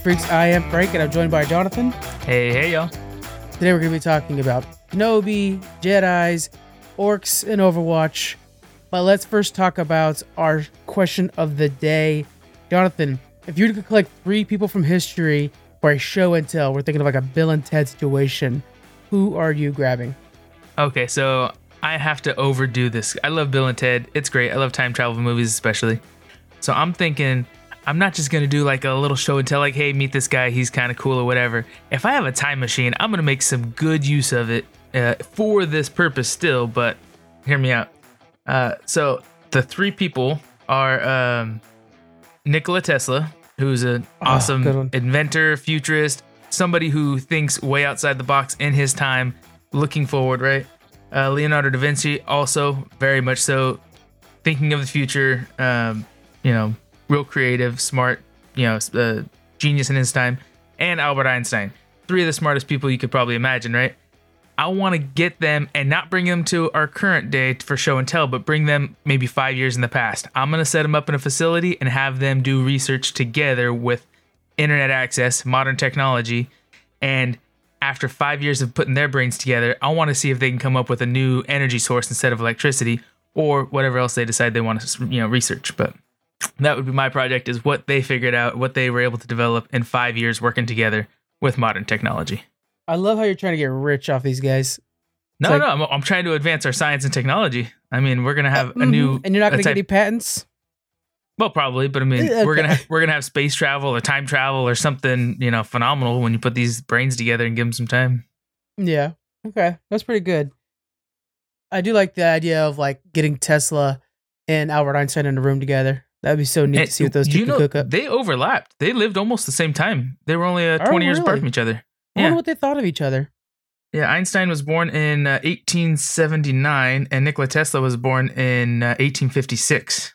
Freaks. I am Frank, and I'm joined by Jonathan. Hey, hey, y'all. Today we're going to be talking about Kenobi, Jedi's, orcs, and Overwatch. But let's first talk about our question of the day. Jonathan, if you could collect three people from history for a show and tell, we're thinking of like a Bill and Ted situation. Who are you grabbing? Okay, so I have to overdo this. I love Bill and Ted. It's great. I love time travel movies, especially. So I'm thinking I'm not just gonna do like a little show and tell, like, hey, meet this guy. He's kind of cool or whatever. If I have a time machine, I'm gonna make some good use of it uh, for this purpose still. But hear me out. Uh, so the three people are um, Nikola Tesla, who's an Ah, awesome one. inventor, futurist, somebody who thinks way outside the box in his time, looking forward, right? Uh, Leonardo da Vinci, also very much so, thinking of the future, um, you know, real creative, smart, you know, uh, genius in his time, and Albert Einstein. Three of the smartest people you could probably imagine, right? I want to get them and not bring them to our current day for show and tell, but bring them maybe five years in the past. I'm going to set them up in a facility and have them do research together with internet access, modern technology. And after five years of putting their brains together, I want to see if they can come up with a new energy source instead of electricity or whatever else they decide they want to, you know, research. But that would be my project is what they figured out, what they were able to develop in five years working together with modern technology. I love how you're trying to get rich off these guys. No, like- no, I'm, I'm trying to advance our science and technology. I mean, we're gonna have a Mhm. new, and you're not going to get any patents. well, probably, but I mean, Yeah, we're gonna okay. we're gonna have space travel or time travel or something, you know, phenomenal when you put these brains together and give them some time. Yeah. Okay. That's pretty good. I do like the idea of like getting Tesla and Albert Einstein in a room together. That'd be so neat And to see what those two you know, cook up. they overlapped. They lived almost the same time. They were only uh, Oh, 20 years apart from each other. I wonder what they thought of each other. yeah. Einstein was born in uh, 1879, and Nikola Tesla was born in uh, 1856.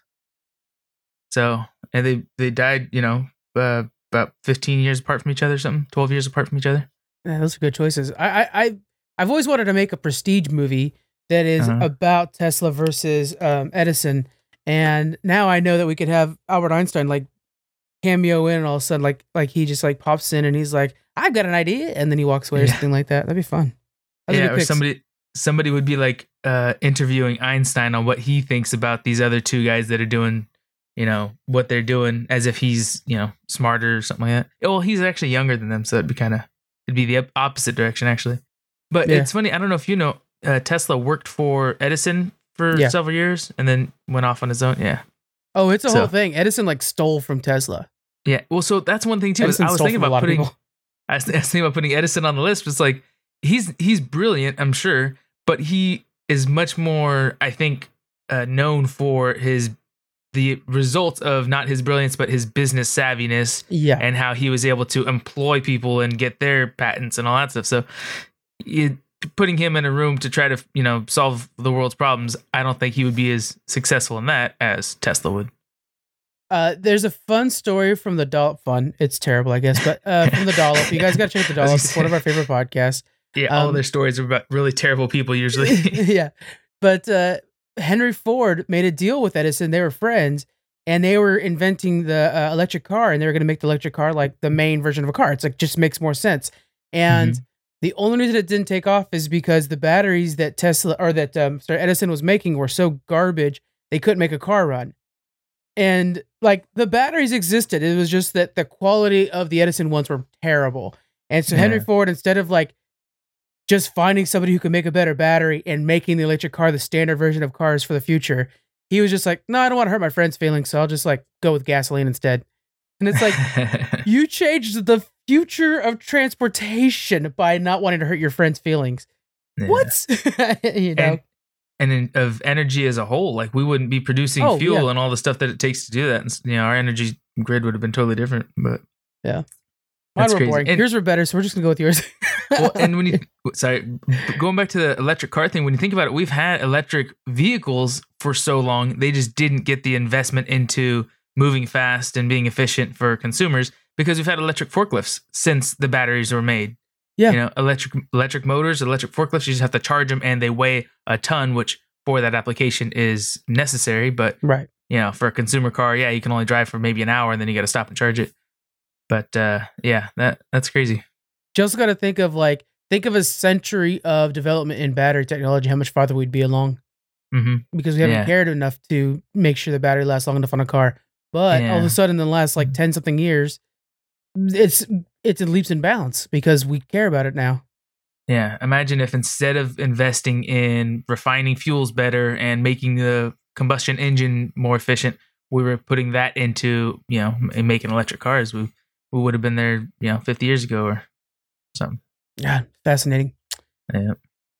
So, and they they died, you know, uh, about 15 years apart from each other, something, 12 years apart from each other. Yeah, those are good choices. I, I, I I've always wanted to make a prestige movie that is Uh-huh. about Tesla versus um, Edison, and now I know that we could have Albert Einstein like cameo in, and all of a sudden, like like he just like pops in and he's like, "I've got an idea," and then he walks away or something like that. That'd be fun. Are yeah, good or picks. somebody somebody would be like uh, interviewing Einstein on what he thinks about these other two guys that are doing, you know, what they're doing, as if he's you know smarter or something like that. Well, he's actually younger than them, so it'd be kind of it'd be the opposite direction actually. But Yeah. it's funny. I don't know if you know, uh, Tesla worked for Edison for Yeah. several years and then went off on his own. Yeah. Oh, it's a So- whole thing. Edison like stole from Tesla. Yeah. Well, so that's one thing too. is Edison I was thinking about putting. I was, I was thinking about putting Edison on the list. But it's like he's he's brilliant, I'm sure, but he is much more, I think, uh, known for his the results of not his brilliance, but his business savviness Yeah. and how he was able to employ people and get their patents and all that stuff. So, you, putting him in a room to try to you know solve the world's problems, I don't think he would be as successful in that as Tesla would. Uh, there's a fun story from the Dollop Fun. It's terrible, I guess, but uh, from the Dollop. You guys got to check out the Dollop. It's one of our favorite podcasts. Yeah, all Um, of their stories are about really terrible people usually. yeah. But uh, Henry Ford made a deal with Edison. They were friends and they were inventing the uh, electric car and they were going to make the electric car like the main version of a car. It's like just makes more sense. And the only reason it didn't take off is because the batteries that Tesla or that um, sorry, Edison was making were so garbage they couldn't make a car run. And like the batteries existed, it was just that the quality of the Edison ones were terrible. And so Henry Ford, instead of like just finding somebody who could make a better battery and making the electric car the standard version of cars for the future, he was just like, no, I don't want to hurt my friend's feelings, so I'll just like go with gasoline instead. And it's like you changed the future of transportation by not wanting to hurt your friend's feelings. Yeah. What? you know? and, and in, of energy as a whole. Like we wouldn't be producing Oh, fuel yeah. and all the stuff that it takes to do that. And, you know, our energy grid would have been totally different. But yeah, Mine were crazy. boring. And- Yours were better, so we're just gonna go with yours. well, and when you sorry, going back to the electric car thing, when you think about it, we've had electric vehicles for so long, they just didn't get the investment into moving fast and being efficient for consumers because we've had electric forklifts since the batteries were made. Yeah. You know, electric electric motors, electric forklifts, you just have to charge them and they weigh a ton, which for that application is necessary. But right. you know, for a consumer car, yeah, you can only drive for maybe an hour and then you got to stop and charge it. But uh, yeah, that that's crazy. You also got to think of like think of a century of development in battery technology. How much farther we'd be along hmm because we haven't Yeah. cared enough to make sure the battery lasts long enough on a car. But all of a sudden, in the last like ten something years, it's it's in leaps and bounds because we care about it now. Yeah, imagine if instead of investing in refining fuels better and making the combustion engine more efficient, we were putting that into you know making electric cars. We we would have been there you know 50 years ago or something. Yeah, fascinating. Yeah.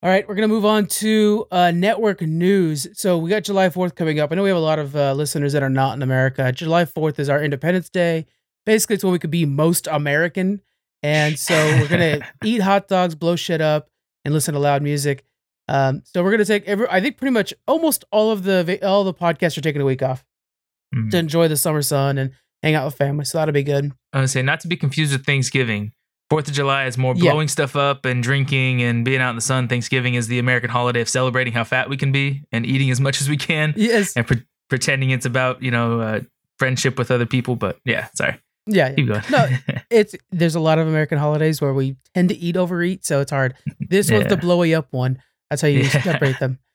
All right, we're gonna move on to uh, network news. So we got July Fourth coming up. I know we have a lot of uh, listeners that are not in America. July Fourth is our Independence Day. Basically, it's when we could be most American, and so we're gonna eat hot dogs, blow shit up, and listen to loud music. Um, so we're gonna take every. I think pretty much almost all of the all the podcasts are taking a week off Mhm. to enjoy the summer sun and hang out with family. So that'll be good. I would say not to be confused with Thanksgiving. Fourth of July is more Yeah. blowing stuff up and drinking and being out in the sun. Thanksgiving is the American holiday of celebrating how fat we can be and eating as much as we can Yes. and pre- pretending it's about you know uh, friendship with other people. But yeah, sorry, Yeah. yeah. keep going. No, it's there's a lot of American holidays where we tend to eat overeat, so it's hard. This was the Yeah. blowy up one. That's how you Yeah. separate them.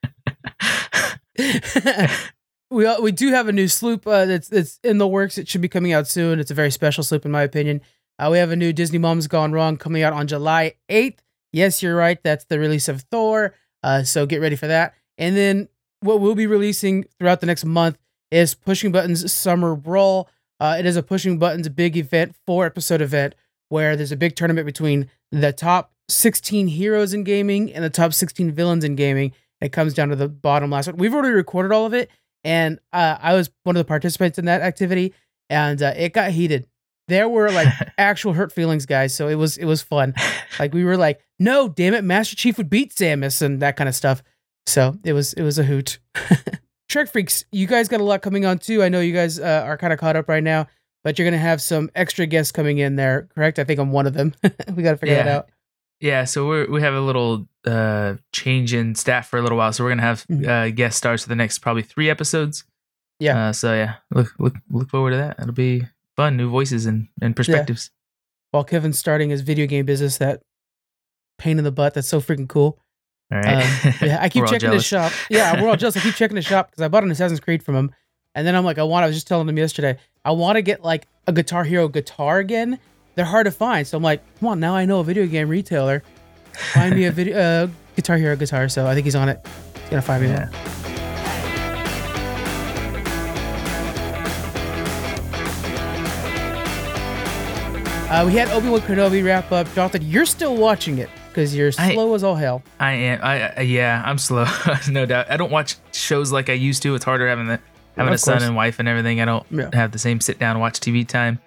we we do have a new sloop uh, that's that's in the works. It should be coming out soon. It's a very special sloop in my opinion. Uh, we have a new Disney Mom's Gone Wrong coming out on July 8th. Yes, you're right. That's the release of Thor. Uh, so get ready for that. And then what we'll be releasing throughout the next month is Pushing Buttons Summer Brawl. Uh, it is a Pushing Buttons big event, four episode event, where there's a big tournament between the top 16 heroes in gaming and the top 16 villains in gaming. It comes down to the bottom last one. We've already recorded all of it, and uh, I was one of the participants in that activity, and uh, it got heated. There were like actual hurt feelings, guys. So it was it was fun. Like we were like, no, damn it, Master Chief would beat Samus and that kind of stuff. So it was it was a hoot. Trek freaks, you guys got a lot coming on too. I know you guys uh, are kind of caught up right now, but you're gonna have some extra guests coming in there, correct? I think I'm one of them. we got to figure that out. Yeah, so we we have a little uh, change in staff for a little while, so we're gonna have Mhm. uh, guest stars for the next probably three episodes. Yeah. Uh, so yeah, look look look forward to that. It'll be fun, new voices and and perspectives. While Kevin's starting his video game business, that pain in the butt. That's so freaking cool. All right. Um, yeah, I keep checking his shop. Yeah, we're all jealous. I keep checking his shop because I bought an Assassin's Creed from him, and then I'm like, I want. I was just telling him yesterday, I want to get like a Guitar Hero guitar again. They're hard to find, so I'm like, come on, now I know a video game retailer. Find me a video uh, Guitar Hero guitar. So I think he's on it. He's gonna find me Yeah. one. Uh, we had Obi Wan Kenobi wrap up. Jonathan, you're still watching it because you're I- slow as all hell. I am. I, I yeah, I'm slow, no doubt. I don't watch shows like I used to. It's harder having the having Of a son course. and wife and everything. I don't Yeah. have the same sit down watch TV time.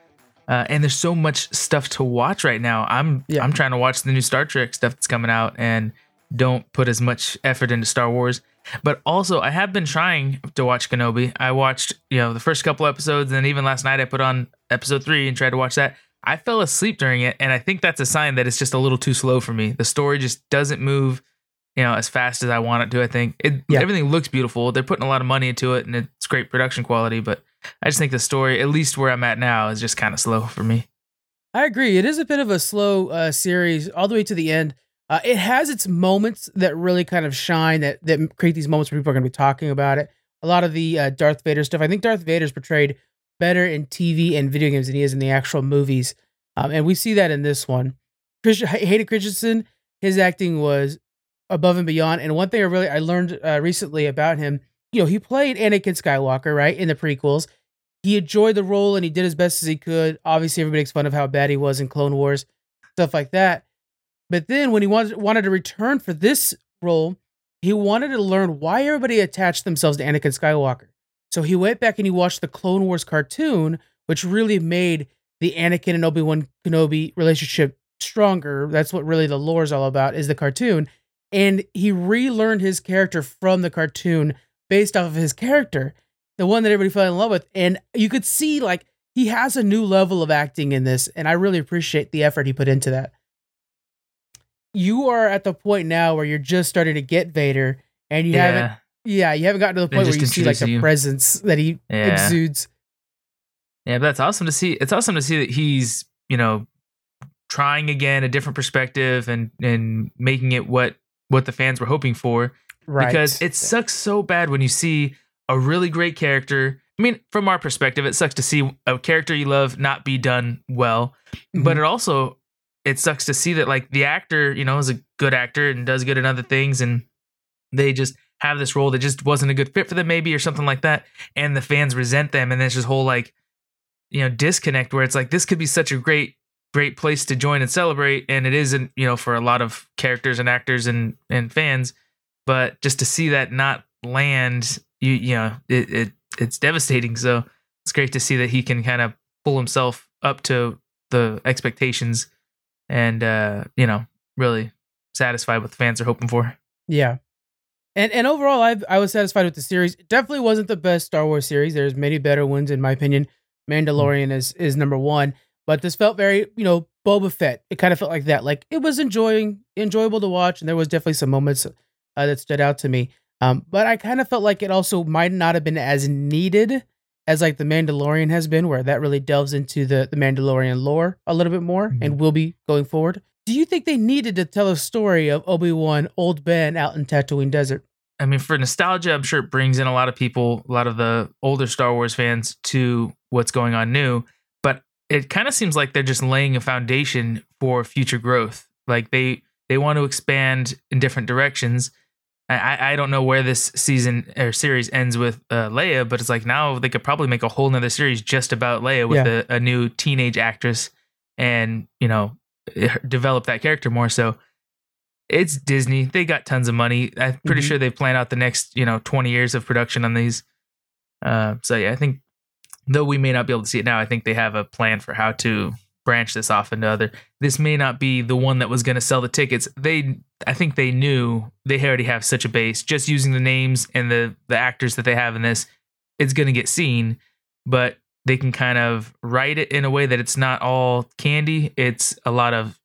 Uh, and there's so much stuff to watch right now. I'm Yeah. I'm trying to watch the new Star Trek stuff that's coming out and don't put as much effort into Star Wars. But also, I have been trying to watch Kenobi. I watched you know the first couple episodes, and even last night I put on episode three and tried to watch that. I fell asleep during it, and I think that's a sign that it's just a little too slow for me. The story just doesn't move, you know, as fast as I want it to. I think it Yeah. everything looks beautiful. They're putting a lot of money into it, and it's great production quality. But I just think the story, at least where I'm at now, is just kind of slow for me. I agree. It is a bit of a slow uh, series all the way to the end. Uh, it has its moments that really kind of shine that that create these moments where people are going to be talking about it. A lot of the uh, Darth Vader stuff. I think Darth Vader's portrayed better in TV and video games than he is in the actual movies, um, and we see that in this one. Chris, Hayden Christensen, his acting was above and beyond. And one thing I really I learned uh, recently about him, you know, he played Anakin Skywalker right in the prequels he enjoyed the role and he did as best as he could. Obviously, everybody makes fun of how bad he was in Clone Wars, stuff like that. But then when he wanted wanted to return for this role, he wanted to learn why everybody attached themselves to Anakin Skywalker. So he went back and he watched the Clone Wars cartoon, which really made the Anakin and Obi Wan Kenobi relationship stronger. That's what really the lore is all about, is the cartoon. And he relearned his character from the cartoon based off of his character the one that everybody fell in love with. And you could see like he has a new level of acting in this, and I really appreciate the effort he put into that. You are at the point now where you're just starting to get Vader, and you haven't, yeah, you haven't gotten to the point where you see like the you. presence that he Yeah. exudes. yeah. But that's awesome to see. It's awesome to see that he's you know, trying again a different perspective and and making it what what the fans were hoping for. Right. Because it sucks so bad when you see a really great character. I mean, from our perspective, it sucks to see a character you love not be done well. But Mhm. it also it sucks to see that like the actor, you know, is a good actor and does good in other things and they just have this role that just wasn't a good fit for them maybe or something like that and the fans resent them and there's this whole like you know disconnect where it's like this could be such a great great place to join and celebrate and it isn't you know for a lot of characters and actors and and fans but just to see that not land you you know it, it it's devastating so it's great to see that he can kind of pull himself up to the expectations and uh you know really satisfied what the fans are hoping for Yeah. And and overall I I was satisfied with the series. It definitely wasn't the best Star Wars series. There's many better ones in my opinion. Mandalorian is is number 1, but this felt very, you know, Boba Fett. It kind of felt like that. Like it was enjoying enjoyable to watch and there was definitely some moments uh, that stood out to me. Um but I kind of felt like it also might not have been as needed as like the Mandalorian has been where that really delves into the the Mandalorian lore a little bit more and will be going forward. Do you think they needed to tell a story of Obi Wan, Old Ben out in Tatooine Desert? I mean, for nostalgia, I'm sure it brings in a lot of people, a lot of the older Star Wars fans to what's going on new. But it kind of seems like they're just laying a foundation for future growth. Like they they want to expand in different directions. I- I, don't know where this season or series ends with uh, Leia, but it's like now they could probably make a whole nother series just about Leia with Yeah. a, a new teenage actress and, you know, develop that character more. So it's Disney. They got tons of money. I'm pretty Mhm. sure they plan out the next, you know, 20 years of production on these. Uh, so yeah, I think though we may not be able to see it now, I think they have a plan for how to branch this off into other. This may not be the one that was going to sell the tickets. They, I think they knew they already have such a base. Just using the names and the the actors that they have in this, it's going to get seen. But they can kind of write it in a way that it's not all candy. It's a lot of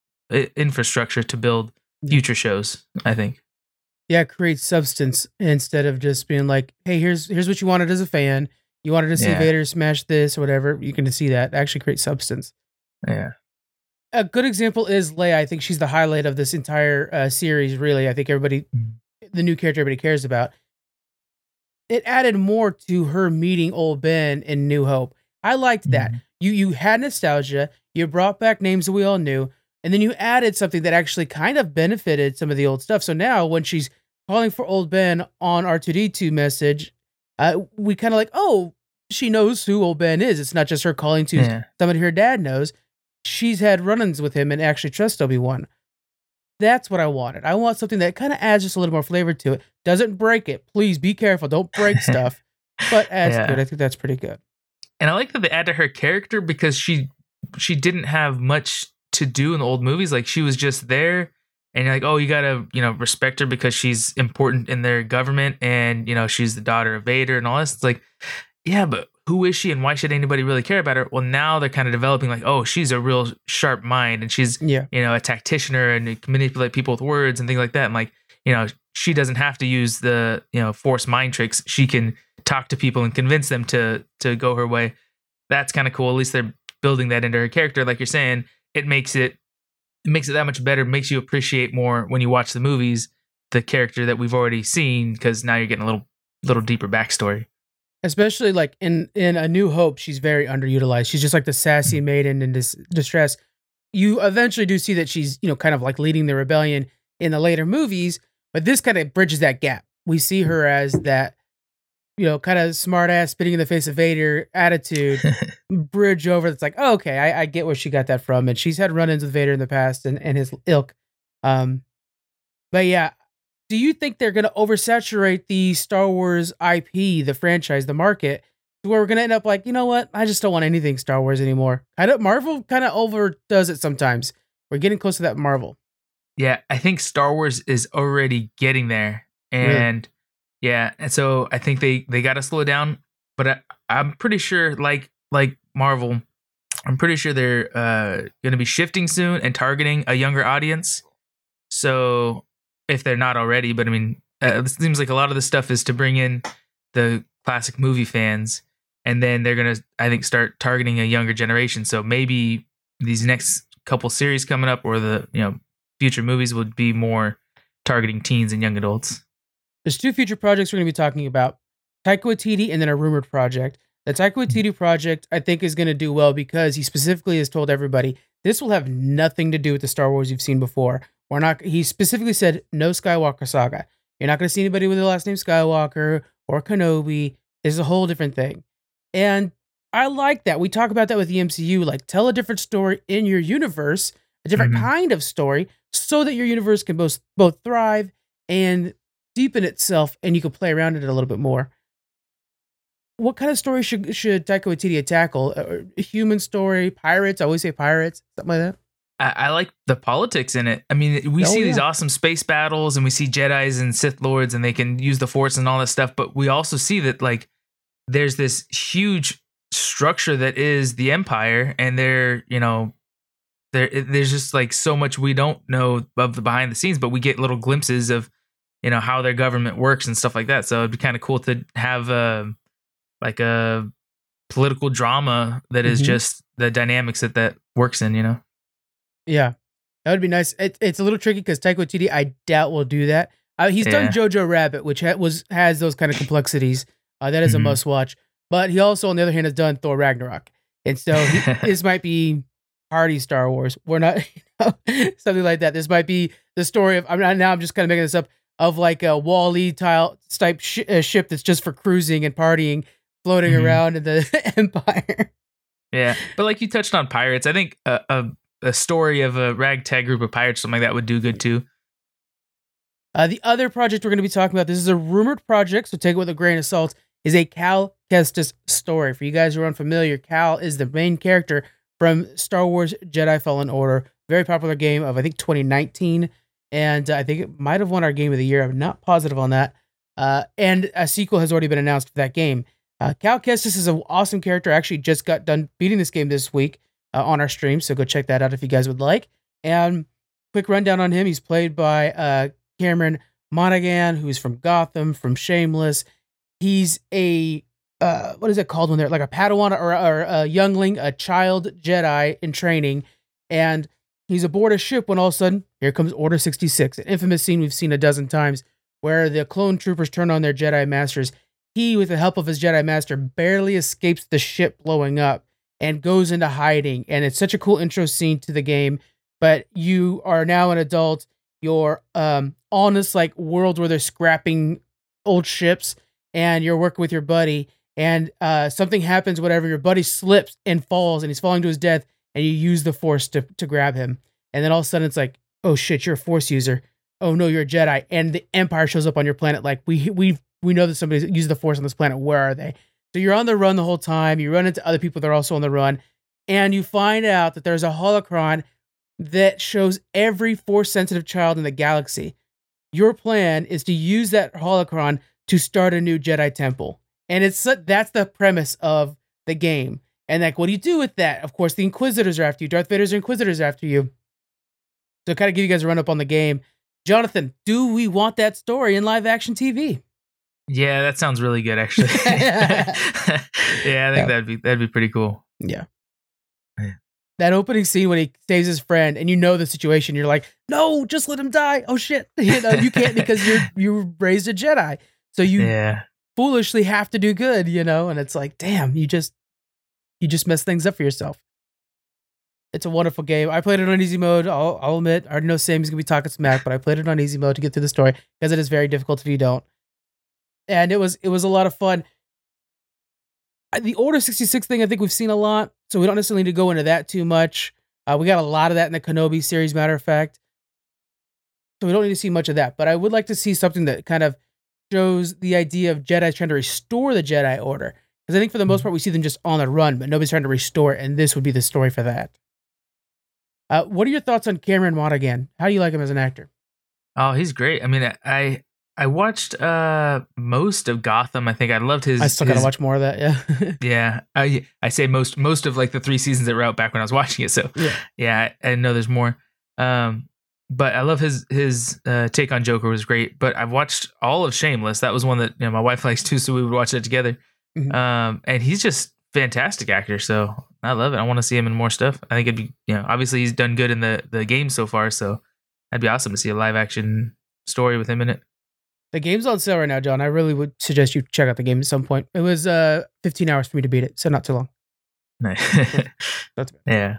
infrastructure to build future shows. I think. Yeah, create substance instead of just being like, "Hey, here's here's what you wanted as a fan. You wanted to see Yeah. Vader smash this or whatever. You can see that actually create substance." Yeah. A good example is Leia. I think she's the highlight of this entire uh, series. Really, I think everybody, Mhm. the new character everybody cares about. It added more to her meeting old Ben in New Hope. I liked that. Mhm. You you had nostalgia. You brought back names that we all knew, and then you added something that actually kind of benefited some of the old stuff. So now when she's calling for old Ben on R two D two message, uh, we kind of like, oh, she knows who old Ben is. It's not just her calling to Yeah. somebody her dad knows. She's had run-ins with him and actually trusts Obi Wan. That's what I wanted. I want something that kind of adds just a little more flavor to it. Doesn't break it. Please be careful. Don't break stuff. but adds Yeah. it. I think that's pretty good. And I like that they add to her character because she she didn't have much to do in the old movies. Like she was just there, and you're like, oh, you gotta you know respect her because she's important in their government, and you know she's the daughter of Vader and all this. It's like, yeah, but who is she, and why should anybody really care about her? Well, now they're kind of developing like, oh, she's a real sharp mind, and she's Yeah. you know a tacticianer and can manipulate people with words and things like that. And like you know she doesn't have to use the you know force mind tricks. She can talk to people and convince them to to go her way. That's kind of cool. At least they're building that into her character. Like you're saying, it makes it it makes it that much better. Makes you appreciate more when you watch the movies the character that we've already seen because now you're getting a little little deeper backstory. Especially like in in A New Hope, she's very underutilized. She's just like the sassy mm. maiden in dis- distress. You eventually do see that she's you know kind of like leading the rebellion in the later movies, but this kind of bridges that gap. We see her as that you know kind of smart ass spitting in the face of Vader attitude bridge over. That's like oh, okay, I, I get where she got that from, and she's had run-ins with Vader in the past and and his ilk. Um, but yeah, do you think they're going to oversaturate the Star Wars IP, the franchise, the market, to where we're going to end up like, you know what? I just don't want anything Star Wars anymore. I don't. Marvel kind of overdoes it sometimes. We're getting close to that Marvel. Yeah, I think Star Wars is already getting there, Really? Yeah, and so I think they they got to slow down. But I, I'm pretty sure, like like Marvel, I'm pretty sure they're uh, going to be shifting soon and targeting a younger audience. So if they're not already, but I mean, uh, it seems like a lot of the stuff is to bring in the classic movie fans, and then they're gonna, I think, start targeting a younger generation. So maybe these next couple series coming up or the you know future movies would be more targeting teens and young adults. There's two future projects we're going to be talking about Taika Waititi and then a rumored project. The Taika Waititi project, I think, is going to do well because he specifically has told everybody this will have nothing to do with the Star Wars you've seen before. We're not. He specifically said no Skywalker saga. You're not going to see anybody with the last name Skywalker or Kenobi. Is a whole different thing, and I like that. We talk about that with the MCU. Like, tell a different story in your universe, a different Mhm. kind of story, so that your universe can both both thrive and deepen itself, and you can play around in it a little bit more. What kind of story should should Taika Waititi tackle? A a human story, pirates. I always say pirates, something like that. I, I like the politics in it. I mean, we Oh, see these awesome space battles and we see Jedi's and Sith Lords and they can use the Force and all that stuff, but we also see that like there's this huge structure that is the Empire, and there, you know, there there's just like so much we don't know of the behind the scenes, but we get little glimpses of you know how their government works and stuff like that. So it'd be kind of cool to have a like a political drama that is Mhm. just the dynamics that that works in. You know. Yeah, that would be nice. It, it's a little tricky because Taika Waititi, I doubt will do that. Uh, he's done Jojo Rabbit, which ha- was has those kind of complexities. Uh, that is a Mhm. must watch. But he also, on the other hand, has done Thor Ragnarok, and so he, this might be party Star Wars. We're not you know, something like that. This might be the story of. I'm not now. I'm just kind of making this up of like a Wall-E tile type sh- uh, ship that's just for cruising and partying, floating Mhm. around in the Empire. Yeah, but like you touched on pirates, I think a, a a story of a ragtag group of pirates, something like that, would do good too. Uh, the other project we're going to be talking about, this is a rumored project, so take it with a grain of salt, is a Cal Kestis story. For you guys who are unfamiliar, Cal is the main character from Star Wars Jedi Fallen Order, very popular game of, I think, 2019. And I think it might have won our game of the year. I'm not positive on that. Uh, and a sequel has already been announced for that game. Uh, Cal Kestis is an awesome character. I actually just got done beating this game this week uh, on our stream, so go check that out if you guys would like. And quick rundown on him: he's played by uh, Cameron Monaghan, who's from Gotham, from Shameless. He's a uh, what is it called when they're like a Padawan or, or a youngling, a child Jedi in training, and he's aboard a ship when all of a sudden here comes Order sixty six, an infamous scene we've seen a dozen times, where the clone troopers turn on their Jedi masters. He, with the help of his Jedi master, barely escapes the ship blowing up and goes into hiding. And it's such a cool intro scene to the game. But you are now an adult. You're um, on this like world where they're scrapping old ships, and you're working with your buddy. And uh, something happens, whatever. Your buddy slips and falls, and he's falling to his death. And you use the force to to grab him. And then all of a sudden, it's like, oh shit, you're a force user. Oh no, you're a Jedi. And the Empire shows up on your planet. Like we we we know that somebody's used the force on this planet. Where are they? So you're on the run the whole time. You run into other people that are also on the run, and you find out that there's a holocron that shows every force sensitive child in the galaxy. Your plan is to use that holocron to start a new Jedi temple, and it's that's the premise of the game. And like, what do you do with that? Of course, the Inquisitors are after you. Darth Vader's Inquisitors are after you. So, kind of give you guys a run up on the game. Jonathan, do we want that story in live action TV? Yeah, that sounds really good, actually. yeah, I think Yeah. that'd be that'd be pretty cool. Yeah. Yeah. That opening scene when he saves his friend and you know the situation, you're like, no, just let him die. Oh shit. You know, you can't because you're you raised a Jedi. So you yeah, foolishly have to do good, you know? And it's like, damn, you just you just mess things up for yourself. It's a wonderful game. I played it on easy mode. I'll, I'll admit, I know Sammy's gonna be talking smack, but I played it on easy mode to get through the story because it is very difficult if you don't. And it was it was a lot of fun. The Order 66 thing, I think we've seen a lot, so we don't necessarily need to go into that too much. Uh, we got a lot of that in the Kenobi series, matter of fact. So we don't need to see much of that. But I would like to see something that kind of shows the idea of Jedi trying to restore the Jedi Order. Because I think for the most part, we see them just on the run, but nobody's trying to restore it, and this would be the story for that. Uh, what are your thoughts on Cameron Monaghan? How do you like him as an actor? Oh, he's great. I mean, I I watched uh most of Gotham. I think I loved his. I still gotta watch more of that. Yeah. Yeah, I I say most most of like the three seasons that were out back when I was watching it. So Yeah. yeah, I, I know there's more. Um, but I love his his uh, take on Joker was great. But I've watched all of Shameless. That was one that you know my wife likes too, so we would watch that together. Mhm. Um, and he's just fantastic actor. So I love it. I want to see him in more stuff. I think it'd be, you know, obviously he's done good in the the game so far. So that'd be awesome to see a live action story with him in it. The game's on sale right now, John. I really would suggest you check out the game at some point. It was uh 15 hours for me to beat it, so not too long. Nice. That's yeah.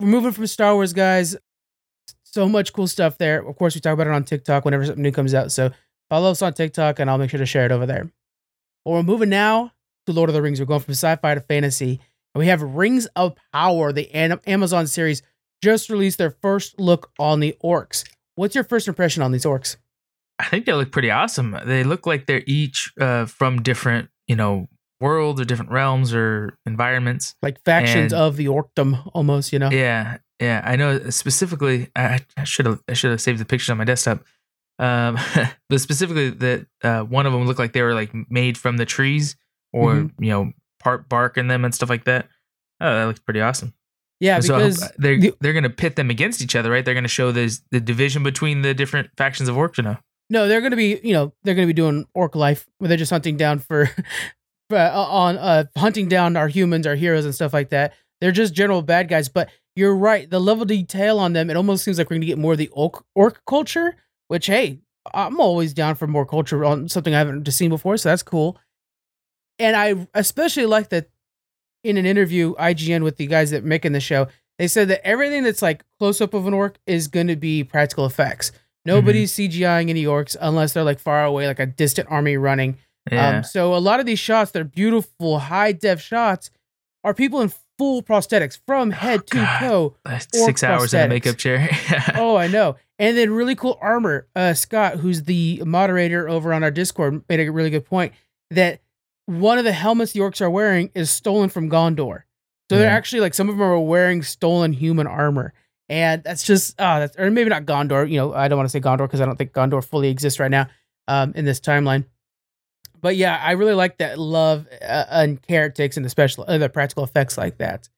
We're moving from Star Wars, guys. So much cool stuff there. Of course, we talk about it on TikTok whenever something new comes out. So follow us on TikTok, and I'll make sure to share it over there. But we're moving now to Lord of the Rings. We're going from sci-fi to fantasy, and we have Rings of Power. The Amazon series just released their first look on the orcs. What's your first impression on these orcs? I think they look pretty awesome. They look like they're each uh, from different, you know, worlds or different realms or environments. Like factions And- of the orcdom, almost. You know. Yeah, yeah. I know specifically. I should have I should have saved the pictures on my desktop. Um, but specifically that uh, one of them looked like they were like made from the trees or Mhm. you know part bark in them and stuff like that. Oh, that looks pretty awesome. Yeah, And so because they're the- they're gonna pit them against each other, right? They're gonna show this the division between the different factions of orcs. You know. No, they're going to be, you know, they're going to be doing orc life where they're just hunting down for, uh, on uh hunting down our humans, our heroes and stuff like that. They're just general bad guys, but you're right. The level of detail on them, it almost seems like we're going to get more of the orc, orc culture, which hey, I'm always down for more culture on something I haven't seen before, so that's cool. And I especially like that in an interview IGN with the guys that making the show, they said that everything that's like close up of an orc is going to be practical effects. Nobody's CGIing any orcs unless they're like far away, like a distant army running. Yeah. Um, so a lot of these shots, they're beautiful, high def shots, are people in full prosthetics from head to Oh, God. toe. Six hours in a makeup chair. Oh, I know. And then really cool armor. Uh, Scott, who's the moderator over on our Discord, made a really good point that one of the helmets the orcs are wearing is stolen from Gondor. So they're actually like some of them are wearing stolen human armor. And that's just ah, that's or maybe not Gondor. You know, I don't want to say Gondor because I don't think Gondor fully exists right now um, in this timeline. But yeah, I really like that love uh, and care it takes in the special, uh, the practical effects like that.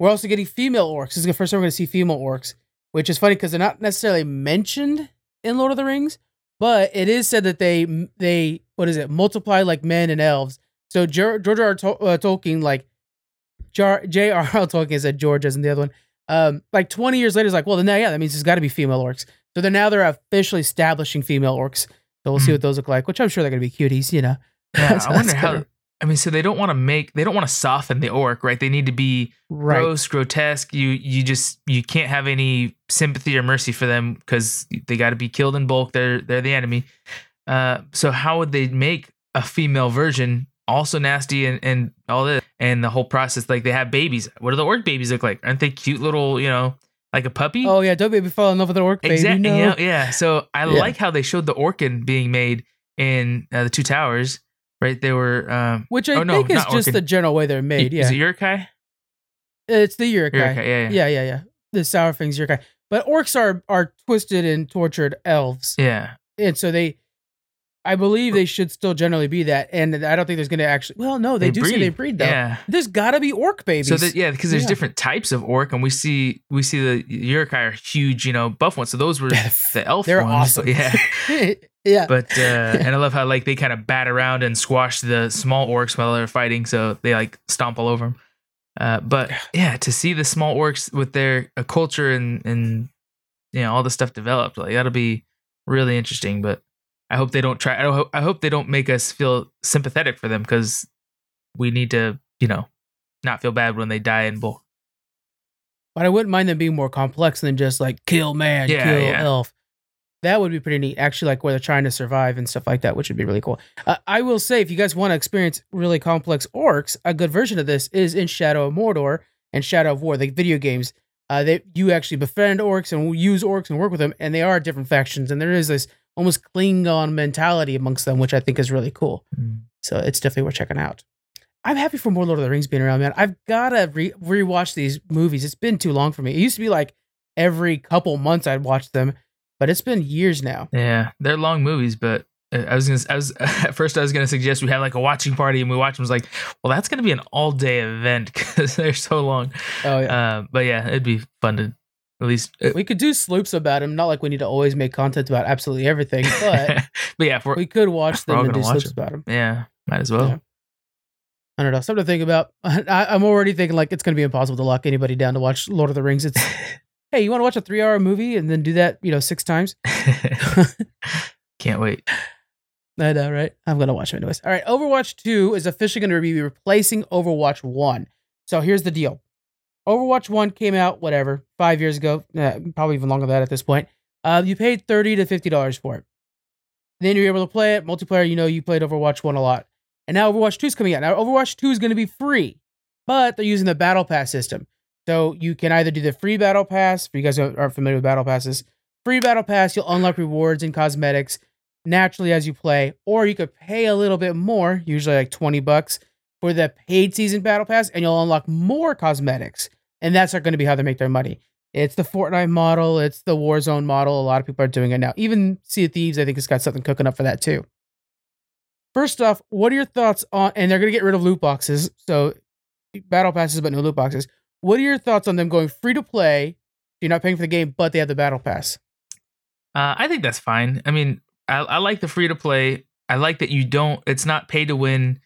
We're also getting female orcs. This is the first time we're going to see female orcs, which is funny because they're not necessarily mentioned in Lord of the Rings, but it is said that they they what is it multiply like men and elves. So George George R. R. Tol- uh, Tolkien like J.R.R. Tolkien said George as in the other one. Um, like 20 years later, it's like, well, then yeah, that means there's got to be female orcs. So they're now they're officially establishing female orcs. So we'll see Hmm. what those look like, which I'm sure they're gonna be cuties, you know. Yeah, So I wonder how. I mean, so they don't want to make they don't want to soften the orc, right? They need to be Right. gross, grotesque. You you just you can't have any sympathy or mercy for them because they got to be killed in bulk. They're they're the enemy. Uh, so how would they make a female version also nasty and and all this and the whole process? Like they have babies. What do the orc babies look like? Aren't they cute little? You know, like a puppy. Oh yeah, don't baby fall in love with an orc baby. Exactly. No. Yeah, yeah. So I Yeah. like how they showed the orkin being made in uh, the Two Towers. Right? They were. Um, Which I Oh, no, think is just the general way they're made. Is Yeah, it Uruk-hai? it's the Uruk-hai. Uruk-hai. Yeah, yeah. Yeah, yeah, yeah. The sour things Uruk-hai. But orcs are are twisted and tortured elves, Yeah. and so they, I believe they should still generally be that. And I don't think there's going to actually. Well, no, they, do say they breed though. Yeah. There's got to be orc babies. So that, yeah, because there's Yeah. different types of orc, and we see we see the Uruk-hai are huge, you know, buff ones. So those were the elf They're ones. awesome. Yeah. yeah. But uh, and I love how like they kind of bat around and squash the small orcs while they're fighting, so they like stomp all over them. Uh, but yeah, to see the small orcs with their uh, culture and and you know all the stuff developed, like that'll be really interesting. But I hope they don't try. I, don't, I hope they don't make us feel sympathetic for them because we need to, you know, not feel bad when they die in bulk. But I wouldn't mind them being more complex than just like kill man, Yeah, kill yeah. elf. That would be pretty neat. Actually, like where they're trying to survive and stuff like that, which would be really cool. Uh, I will say, if you guys want to experience really complex orcs, a good version of this is in Shadow of Mordor and Shadow of War, the video games. Uh, they you actually befriend orcs and use orcs and work with them, and they are different factions, and there is this almost Klingon mentality amongst them, which I think is really cool. So it's definitely worth checking out. I'm happy for more Lord of the Rings being around, man. I've gotta re- rewatch these movies. It's been too long for me. It used to be like every couple months I'd watch them, but it's been years now. Yeah, they're long movies, but uh, I was gonna. I was at first. I was gonna suggest we have like a watching party and we watch them. I was like, well, that's gonna be an all day event because they're so long. Oh yeah, Uh, but yeah, it'd be fun to at least. uh, we could do sloops about them. Not like we need to always make content about absolutely everything, but but yeah, we're, could watch them and do sloops them. about them. yeah, might as well. Yeah. I don't know. Something to think about. I, I'm already thinking like it's going to be impossible to lock anybody down to watch Lord of the Rings. It's hey, you want to watch a three hour movie and then do that, you know, six times? Can't wait. I know, right? I'm gonna watch it anyways. All right, Overwatch 2 is officially gonna be replacing Overwatch 1. So here's the deal. Overwatch 1 came out, whatever, five years ago, uh, probably even longer than that at this point. Uh, you paid 30 to $50 for it. Then you're able to play it. Multiplayer, you know, you played Overwatch 1 a lot. And now Overwatch 2 is coming out. Now, Overwatch 2 is going to be free, but they're using the Battle Pass system. So you can either do the free Battle Pass, for you guys aren't familiar with Battle Passes, free Battle Pass, you'll unlock rewards and cosmetics naturally as you play, or you could pay a little bit more, usually like 20 bucks, for the paid season Battle Pass, and you'll unlock more cosmetics. And that's not going to be how they make their money. It's the Fortnite model, it's the Warzone model. A lot of people are doing it now. Even Sea of Thieves, I think, has got something cooking up for that too. First off, what are your thoughts on? And they're going to get rid of loot boxes, so battle passes, but no loot boxes. What are your thoughts on them going free to play? You're not paying for the game, but they have the battle pass. Uh, I think that's fine. I mean, I, I like the free to play. I like that you don't. It's not pay to win.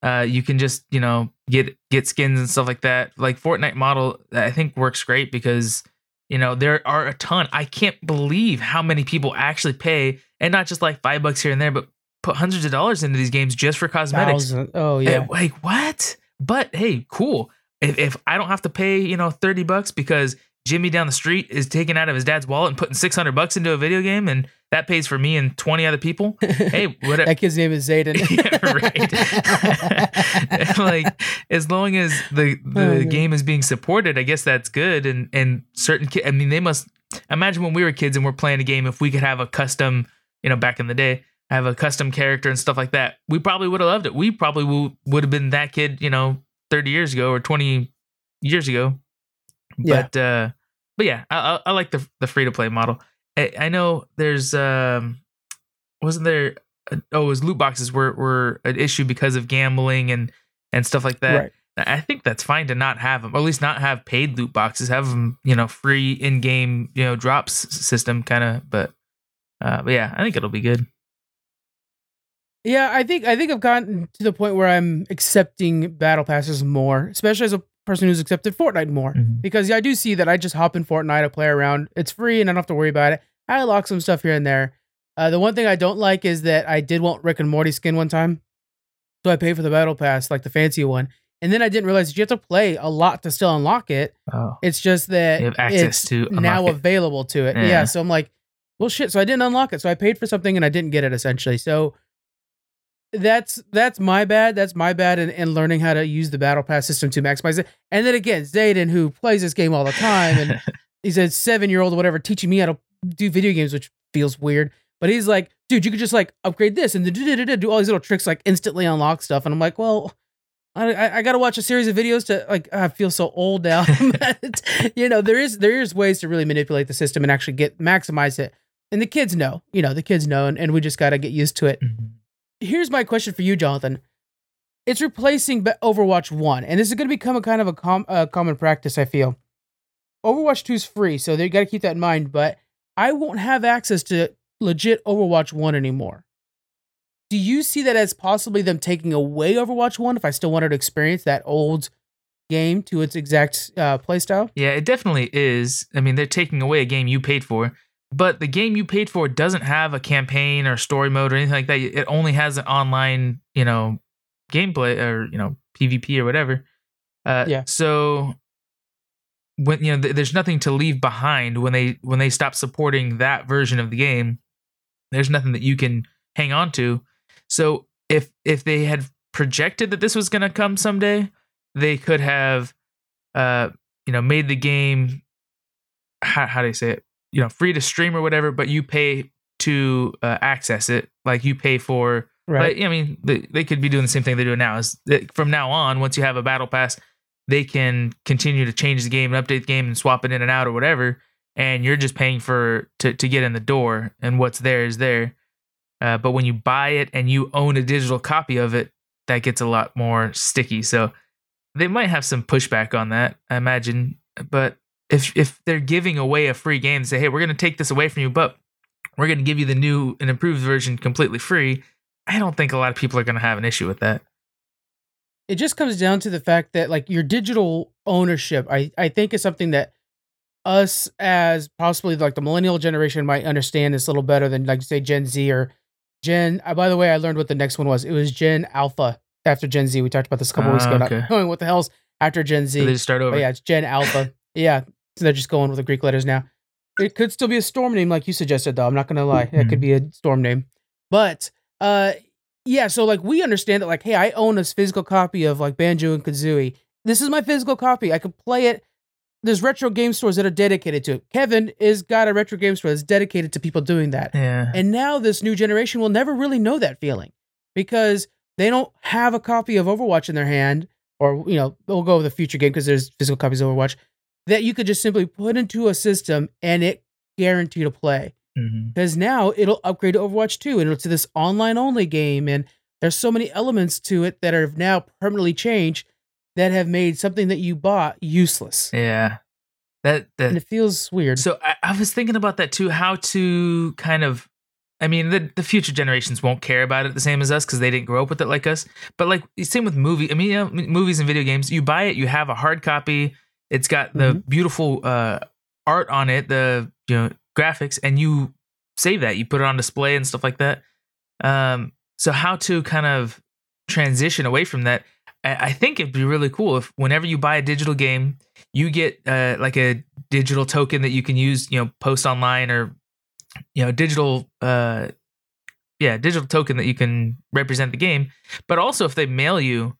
Uh, you can just you know get get skins and stuff like that. Like Fortnite model, I think works great because you know there are a ton. I can't believe how many people actually pay, and not just like five bucks here and there, but put hundreds of dollars into these games just for cosmetics. Thousand. Oh yeah, And, like what? But hey, cool. If, if I don't have to pay, you know, thirty bucks because Jimmy down the street is taking out of his dad's wallet and putting six hundred bucks into a video game, and that pays for me and twenty other people. Hey, whatever. that kid's name is Zayden. yeah, right. like as long as the the Oh, game is being supported, I guess that's good. And and certain kids, I mean, they must imagine when we were kids and we're playing a game. If we could have a custom, you know, back in the day, have a custom character and stuff like that, we probably would have loved it. We probably would would have been that kid, you know, thirty years ago or twenty years ago. Yeah. But uh, but yeah, I, I, I like the the free to play model. I, I know there's um, wasn't there? Oh, it was loot boxes were were an issue because of gambling and and stuff like that. right. I think that's fine to not have them, or at least not have paid loot boxes. Have them, you know, free in game, you know, drops system kind of. But uh, but yeah, I think it'll be good. Yeah, I think I think I've gotten to the point where I'm accepting battle passes more, especially as a person who's accepted Fortnite more. Because yeah, I do see that I just hop in Fortnite, I play around. It's free and I don't have to worry about it. I lock some stuff here and there. Uh, the one thing I don't like is that I did want Rick and Morty skin one time. So I paid for the battle pass, like the fancy one. And then I didn't realize you have to play a lot to still unlock it. Oh, It's just that You have access it's to now it. available to it. Yeah. Yeah. So I'm like, well, shit. So I didn't unlock it. So I paid for something and I didn't get it essentially. So that's that's my bad. That's my bad in, in learning how to use the battle pass system to maximize it. And then again, Zayden, who plays this game all the time, and he's a seven year old or whatever, teaching me how to do video games, which feels weird. But he's like, dude, you could just like upgrade this and do do all these little tricks, like instantly unlock stuff. And I'm like, well, I, I, got to watch a series of videos to like. I feel so old now. But, you know, there is there is ways to really manipulate the system and actually get maximize it. And the kids know, you know, the kids know, and, and we just got to get used to it. Mhm. Here's my question for you, Jonathan. It's replacing Overwatch One, and this is going to become a kind of a com- common practice. I feel Overwatch Two is free, so they got to keep that in mind. But I won't have access to legit Overwatch One anymore. Do you see that as possibly them taking away Overwatch One if I still wanted to experience that old game to its exact uh, playstyle? Yeah, it definitely is. I mean, they're taking away a game you paid for, but the game you paid for doesn't have a campaign or story mode or anything like that. It only has an online, you know, gameplay or you know PvP or whatever. Uh, Yeah. So when you know, th- there's nothing to leave behind when they when they stop supporting that version of the game. There's nothing that you can hang on to. So if if they had projected that this was going to come someday, they could have, uh, you know, made the game. How how do you say it? You know, free to stream or whatever, but you pay to uh, access it. Like you pay for Right. but, I mean, they, they could be doing the same thing they're doing now. Is from now on, once you have a battle pass, they can continue to change the game and update the game and swap it in and out or whatever. And you're just paying for to to get in the door, and what's there is there. Uh, but when you buy it and you own a digital copy of it, that gets a lot more sticky. So they might have some pushback on that, I imagine. But if if they're giving away a free game, say, hey, we're going to take this away from you, but we're going to give you the new and improved version completely free. I don't think a lot of people are going to have an issue with that. it just comes down to the fact that like your digital ownership, I I think is something that us as possibly like the millennial generation might understand this a little better than like say Gen Z or Gen. Uh, by the way, I learned what the next one was. It was Gen Alpha after Gen Z. We talked about this a couple weeks Ah, ago. okay. Not knowing what the hell's after Gen Z. So they just start over. But yeah, it's Gen Alpha. yeah, so they're just going with the Greek letters now. It could still be a storm name, like you suggested, though. I'm not gonna lie, it could be a storm name. But uh, yeah. So like we understand that, like, hey, I own this physical copy of like Banjo and Kazooie. This is my physical copy. I could play it. There's retro game stores that are dedicated to it. Kevin is got a retro game store that's dedicated to people doing that. Yeah. And now this new generation will never really know that feeling because they don't have a copy of Overwatch in their hand, or you know, we'll go with a future game because there's physical copies of Overwatch that you could just simply put into a system and it guarantee to play. Mm-hmm. Because now it'll upgrade to Overwatch 2 and it's this online only game, and there's so many elements to it that are now permanently changed that have made something that you bought useless. Yeah. That that And it feels weird. So I, I was thinking about that too. How to kind of, I mean, the the future generations won't care about it the same as us because they didn't grow up with it like us. But like same with movie. I mean, you know, movies and video games. You buy it, you have a hard copy. It's got the Mhm. beautiful uh, art on it, the you know graphics, and you save that. You put it on display and stuff like that. Um, so how to kind of transition away from that? I, I think it'd be really cool if whenever you buy a digital game, you get uh, like a digital token that you can use, you know, post online or you know, digital uh yeah, digital token that you can represent the game. But also if they mail you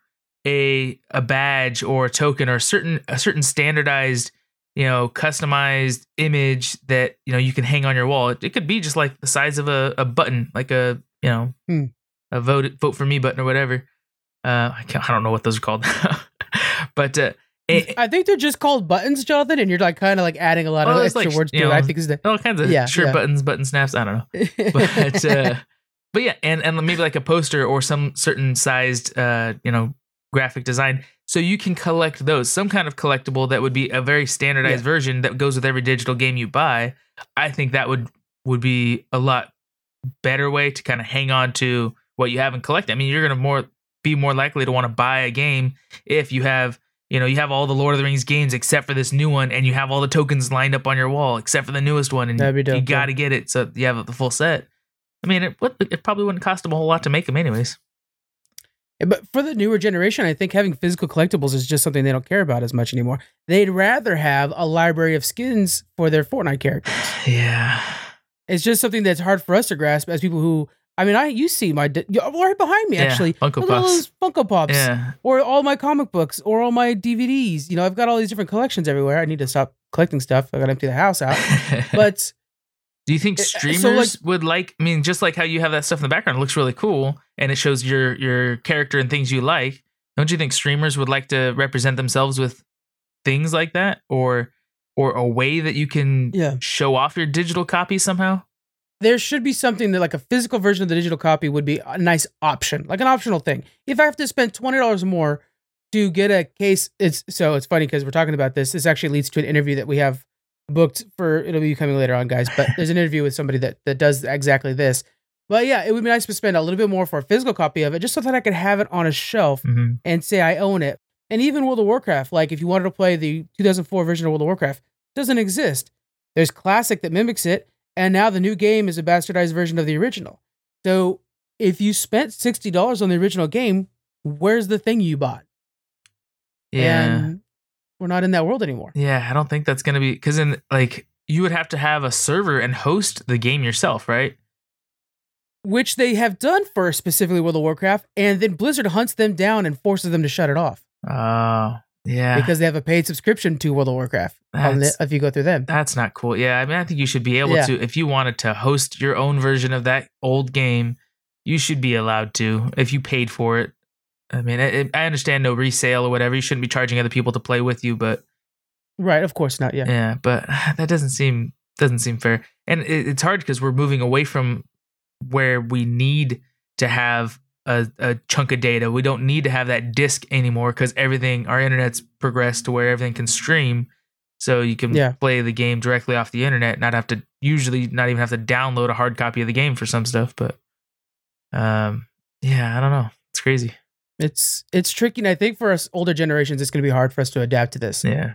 a a badge or a token or a certain a certain standardized, you know, customized image that, you know, you can hang on your wall. It, it could be just like the size of a, a button, like a, you know, Hmm. a vote vote for me button or whatever. Uh I can't, I don't know what those are called. but uh it, I think they're just called buttons, Jonathan, and you're like kind of like adding a lot Well, of it's extra like, words to you it. I think is the all kinds of Yeah, shirt yeah. buttons, button snaps. I don't know, but uh, but yeah, and and maybe like a poster or some certain sized uh you know graphic design, so you can collect those. Some kind of collectible that would be a very standardized Yeah. version that goes with every digital game you buy. I think that would would be a lot better way to kind of hang on to what you haven't collected. I mean, you're gonna more be more likely to want to buy a game if you have you know you have all the Lord of the Rings games except for this new one, and you have all the tokens lined up on your wall except for the newest one, and dope, you got to get it so you have the full set. I mean, it what it probably wouldn't cost them a whole lot to make them, anyways. But for the newer generation, I think having physical collectibles is just something they don't care about as much anymore. They'd rather have a library of skins for their Fortnite characters. Yeah, It's just something that's hard for us to grasp as people who. I mean, I you see my right behind me Yeah, actually. Funko Look all Pops. those Funko Pops, yeah. or all my comic books, or all my DVDs. You know, I've got all these different collections everywhere. I need to stop collecting stuff. I got to empty the house out. But Do you think Uh, so, streamers would like? I mean, just like how you have that stuff in the background, it looks really cool, and it shows your your character and things you like. Don't you think streamers would like to represent themselves with things like that, or or a way that you can Yeah. show off your digital copy somehow? there should be something that like a physical version of the digital copy would be a nice option, like an optional thing. If I have to spend twenty dollars more to get a case, it's so it's funny because we're talking about this. This actually leads to an interview that we have booked for. It'll be coming later on, guys. But there's an interview with somebody that that does exactly this. But yeah, it would be nice to spend a little bit more for a physical copy of it, just so that I could have it on a shelf Mm-hmm. and say I own it. And even World of Warcraft, like if you wanted to play the 2004 version of World of Warcraft, doesn't exist. There's Classic that mimics it, and now the new game is a bastardized version of the original. So if you spent sixty dollars on the original game, where's the thing you bought? Yeah, And we're not in that world anymore. yeah. I don't think that's gonna be because then like you would have to have a server and host the game yourself, right? Which they have done for specifically World of Warcraft, and then Blizzard hunts them down and forces them to shut it off Oh, yeah. because they have a paid subscription to World of Warcraft. on the- if you go through them, That's not cool. Yeah, I mean, I think you should be able Yeah. to, if you wanted to host your own version of that old game, you should be allowed to if you paid for it. I mean, I, I understand no resale or whatever. You shouldn't be charging other people to play with you, but right? Of course not. Yeah. yeah, but that doesn't seem doesn't seem fair. And it, it's hard because we're moving away from where we need to have a, a chunk of data. We don't need to have that disk anymore because everything our internet's progressed to where everything can stream. So you can Yeah. play the game directly off the internet, not have to usually not even have to download a hard copy of the game for some stuff. But um, yeah, I don't know. It's crazy. It's it's tricky, and I think for us older generations, it's going to be hard for us to adapt to this. Yeah.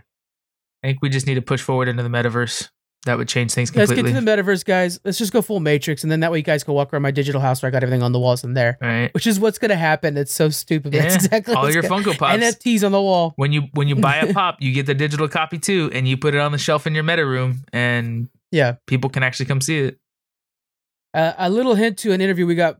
I think we just need to push forward into the metaverse. That would change things completely. Let's get to the metaverse, guys. Let's just go full Matrix, and then that way you guys can walk around my digital house where I got everything on the walls in there, right. which is what's going to happen. It's so stupid. but That's exactly All your gonna- Funko Pops. NFTs on the wall. when you when you buy a pop, you get the digital copy too, and you put it on the shelf in your meta room, and Yeah. people can actually come see it. Uh, a little hint to an interview we got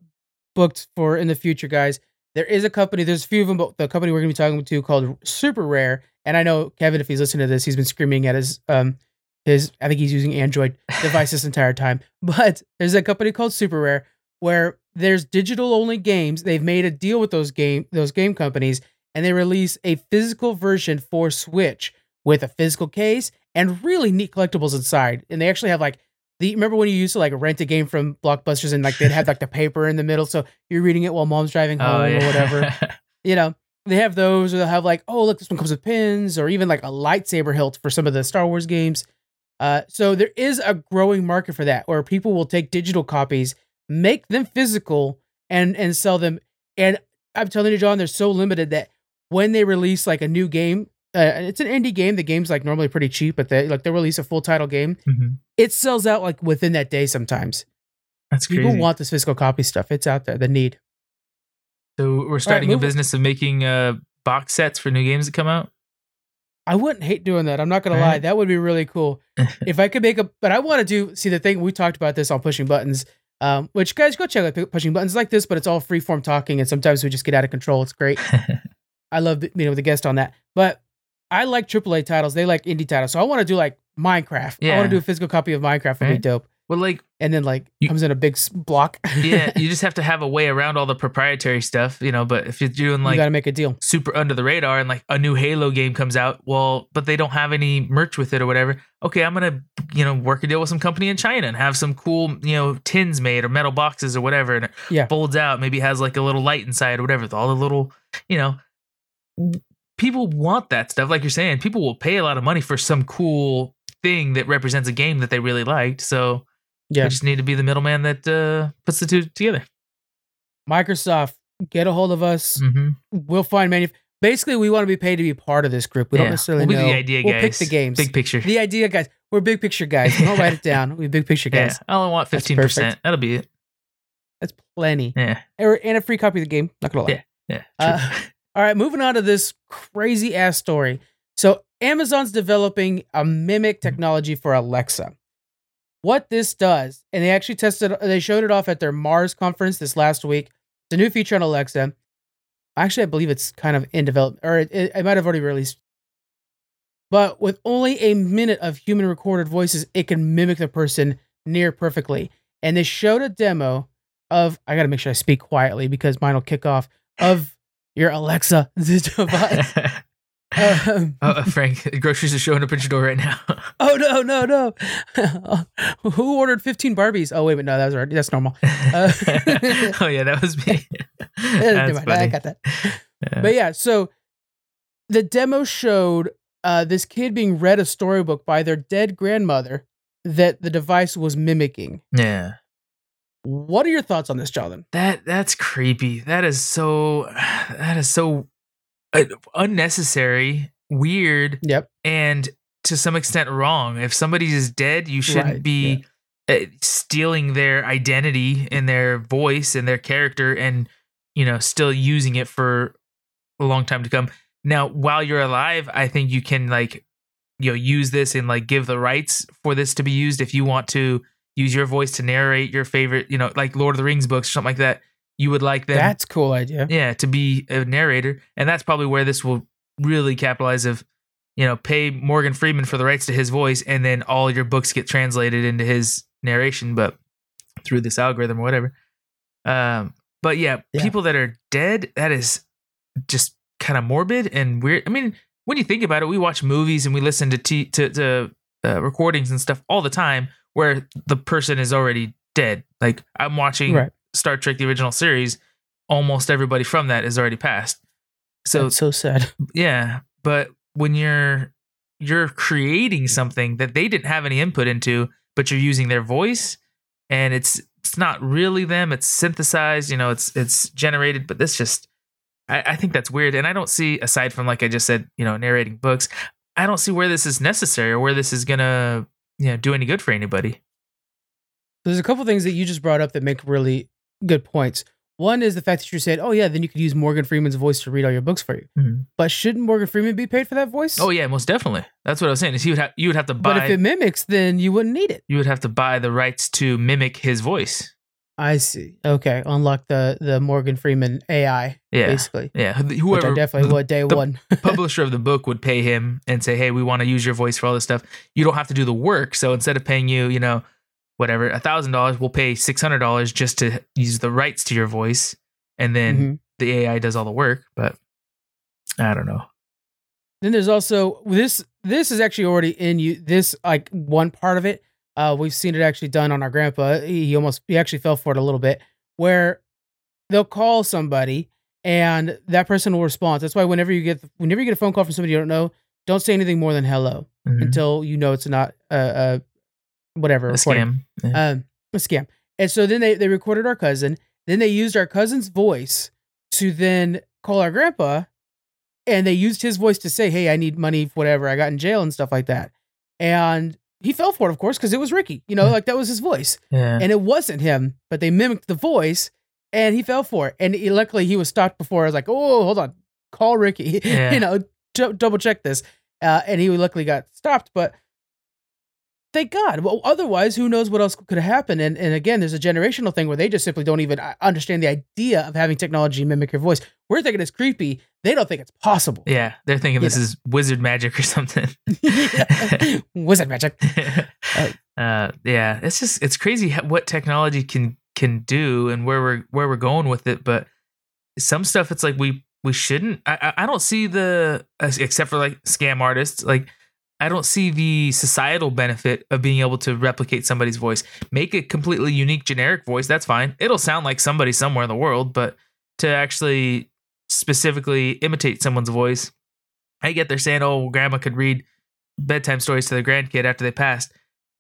booked for in the future, guys. There is a company. There's a few of them, but the company we're going to be talking to called Super Rare. And I know Kevin, if he's listening to this, he's been screaming at his um his. I think he's using Android device this entire time. But there's a company called Super Rare where there's digital only games. They've made a deal with those game those game companies, and they release a physical version for Switch with a physical case and really neat collectibles inside. And they actually have like the remember when you used to like rent a game from Blockbusters and like they'd have like the paper in the middle, so you're reading it while mom's driving home or whatever. You know, they have those, or they'll have like, oh look, this one comes with pins, or even like a lightsaber hilt for some of the Star Wars games. Uh, so there is a growing market for that, where people will take digital copies, make them physical, and and sell them. And I'm telling you, John, they're so limited that when they release like a new game, uh, it's an indie game. The game's like normally pretty cheap, but they like they release a full title game Mhm. it sells out like within that day sometimes. That's crazy. People want this physical copy stuff. It's out there, the need. so we're starting a move- business of making uh box sets for new games that come out. I wouldn't hate doing that. I'm not gonna lie. Alright. That would be really cool. if I could make a but I want to do see the thing we talked about this on pushing buttons. Um, which guys go check out pushing buttons like this, but it's all free form talking, and sometimes we just get out of control. It's great. I love being with a guest on that. But I like AAA titles. They like indie titles. So I want to do like Minecraft. I want to do a physical copy of Minecraft. Would be dope. well, like And then like You- comes in a big block. yeah, you just have to have a way around all the proprietary stuff, you know. But if you're doing you like got to make a deal. super under the radar and like a new Halo game comes out, well, but they don't have any merch with it or whatever. Okay, I'm gonna you know work a deal with some company in China and have some cool you know tins made or metal boxes or whatever, and it Yeah. folds out. Maybe has like a little light inside or whatever with all the little you know. People want that stuff, like you're saying. People will pay a lot of money for some cool thing that represents a game that they really liked. So Yeah. we just need to be the middleman that uh, puts the two together. Microsoft, get a hold of us. hmm We'll find many. Basically, we want to be paid to be part of this group. We don't necessarily we'll know. the idea guys. we'll guys. pick the games. Big picture. the idea, guys. We're big picture guys. Don't write it down. We're big picture yeah, guys. I only want fifteen percent. That'll be it. That's plenty. Yeah, And a free copy of the game. Not gonna lie. Yeah. yeah. Uh, All right, moving on to this crazy ass story. So, Amazon's developing a mimic technology for Alexa. What this does, and they actually tested, they showed it off at their Mars conference this last week. It's a new feature on Alexa. Actually, I believe it's kind of in development, or it, it, it might have already released. But with only a minute of human recorded voices, it can mimic the person near perfectly. And they showed a demo of, I gotta make sure I speak quietly because mine will kick off, of your Alexa device. Um, oh, uh, Frank, groceries are showing up at your door right now. oh no, no, no! Who ordered fifteen Barbies? Oh wait, but no, that was already that's normal. Uh, oh yeah, that was me. That's mind, I got that. Yeah. But yeah, so the demo showed uh, this kid being read a storybook by their dead grandmother that the device was mimicking. yeah. What are your thoughts on this, Jonathan? That that's creepy. That is so. That is so uh, unnecessary, weird, Yep. and to some extent wrong. If somebody is dead, you shouldn't Right, be uh, stealing their identity and their voice and their character, and you know, still using it for a long time to come. Now, while you're alive, I think you can like, you know, use this and like give the rights for this to be used if you want to use your voice to narrate your favorite, you know, like Lord of the Rings books or something like that. You would like them, That's a cool idea. yeah, to be a narrator, and that's probably where this will really capitalize. Of you know, pay Morgan Freeman for the rights to his voice, and then all your books get translated into his narration, but through this algorithm or whatever. Um, but yeah, Yeah. people that are dead, that is just kind of morbid and weird. I mean, when you think about it, we watch movies and we listen to t- to, to uh, recordings and stuff all the time where the person is already dead. Like I'm watching Right. Star Trek the original series, almost everybody from that is already passed. So That's so sad. yeah, but when you're you're creating something that they didn't have any input into, but you're using their voice and it's it's not really them, it's synthesized, you know, it's it's generated, but this just I, I think that's weird, and I don't see aside from like I just said, you know, narrating books. I don't see where this is necessary or where this is gonna you know do any good for anybody. There's a couple things that you just brought up that make really good points. One is the fact that you said, "Oh yeah, then you could use Morgan Freeman's voice to read all your books for you." Mhm. But shouldn't Morgan Freeman be paid for that voice? Oh yeah, most definitely. That's what I was saying. Is you would have you would have to buy but if it mimics, then you wouldn't need it. you would have to buy the rights to mimic his voice. I see. Okay, unlock the the Morgan Freeman AI, Yeah, basically, yeah. Wh- which Whoever I definitely the would day the- one. publisher of the book would pay him and say, "Hey, we want to use your voice for all this stuff. You don't have to do the work. So instead of paying you, you know, whatever, a thousand dollars, we'll pay six hundred dollars just to use the rights to your voice, and then Mhm. the AI does all the work." But I don't know. Then there's also this. This is actually already in you. This like one part of it. Uh, we've seen it actually done on our grandpa. He, he almost he actually fell for it a little bit, where they'll call somebody and that person will respond. That's why whenever you get whenever you get a phone call from somebody you don't know, don't say anything more than hello Mhm. until you know it's not a, a whatever a recording. scam. Yeah. um, a scam. And so then they, they recorded our cousin. Then they used our cousin's voice to then call our grandpa. And they used his voice to say, Hey, I need money, whatever. I got in jail and stuff like that. And he fell for it, of course, because it was Ricky. You know, like that was his voice. yeah. And it wasn't him, but they mimicked the voice and he fell for it. And he, luckily he was stopped before. I was like, Oh, hold on. Call Ricky. Yeah. you know, d- double check this. Uh, and he luckily got stopped. But thank God. Well, otherwise, who knows what else could happen? And and again, there's a generational thing where they just simply don't even uh, understand the idea of having technology mimic your voice. We're thinking it's creepy. They don't think it's possible. yeah, they're thinking You this is wizard magic or something. Wizard magic. uh, yeah, it's just it's crazy what technology can can do and where we're where we're going with it. But some stuff, it's like we we shouldn't. I I- I don't see the except for like scam artists. Like I don't see the societal benefit of being able to replicate somebody's voice. Make a completely unique generic voice. That's fine. It'll sound like somebody somewhere in the world, but to actually specifically imitate someone's voice, I get they're saying, "Oh, grandma could read." bedtime stories to their grandkid after they passed.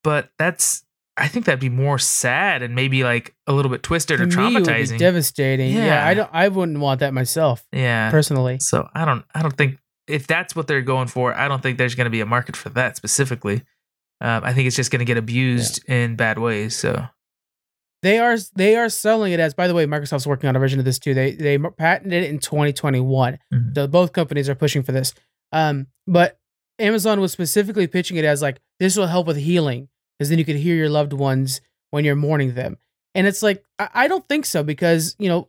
But that's I think that'd be more sad and maybe like a little bit twisted or To me, it would be traumatizing. devastating. Yeah. Yeah. I don't. I wouldn't want that myself yeah. personally. So I don't I don't think if that's what they're going for, I don't think there's going to be a market for that specifically. Um, I think it's just going to get abused in bad ways. So They are they are selling it as. By the way, Microsoft's working on a version of this too. They they patented it in 2021. Mhm. So both companies are pushing for this. Um, but Amazon was specifically pitching it as like this will help with healing because then you could hear your loved ones when you're mourning them. And it's like I, I don't think so because you know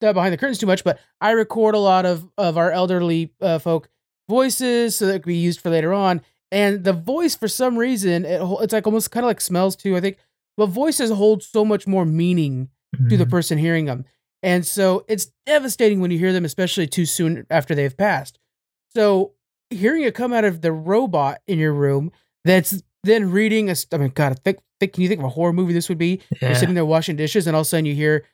that behind the curtains too much. But I record a lot of of our elderly uh, folk voices so that it could be used for later on. And the voice, for some reason, it, it's like almost kind of like smells too. I think, but voices hold so much more meaning to the Mhm. person hearing them. And so it's devastating when you hear them, especially too soon after they've passed. So hearing it come out of the robot in your room that's then reading a, I mean, God, think, think, can you think of a horror movie this would be? You're sitting there washing dishes and all of a sudden you hear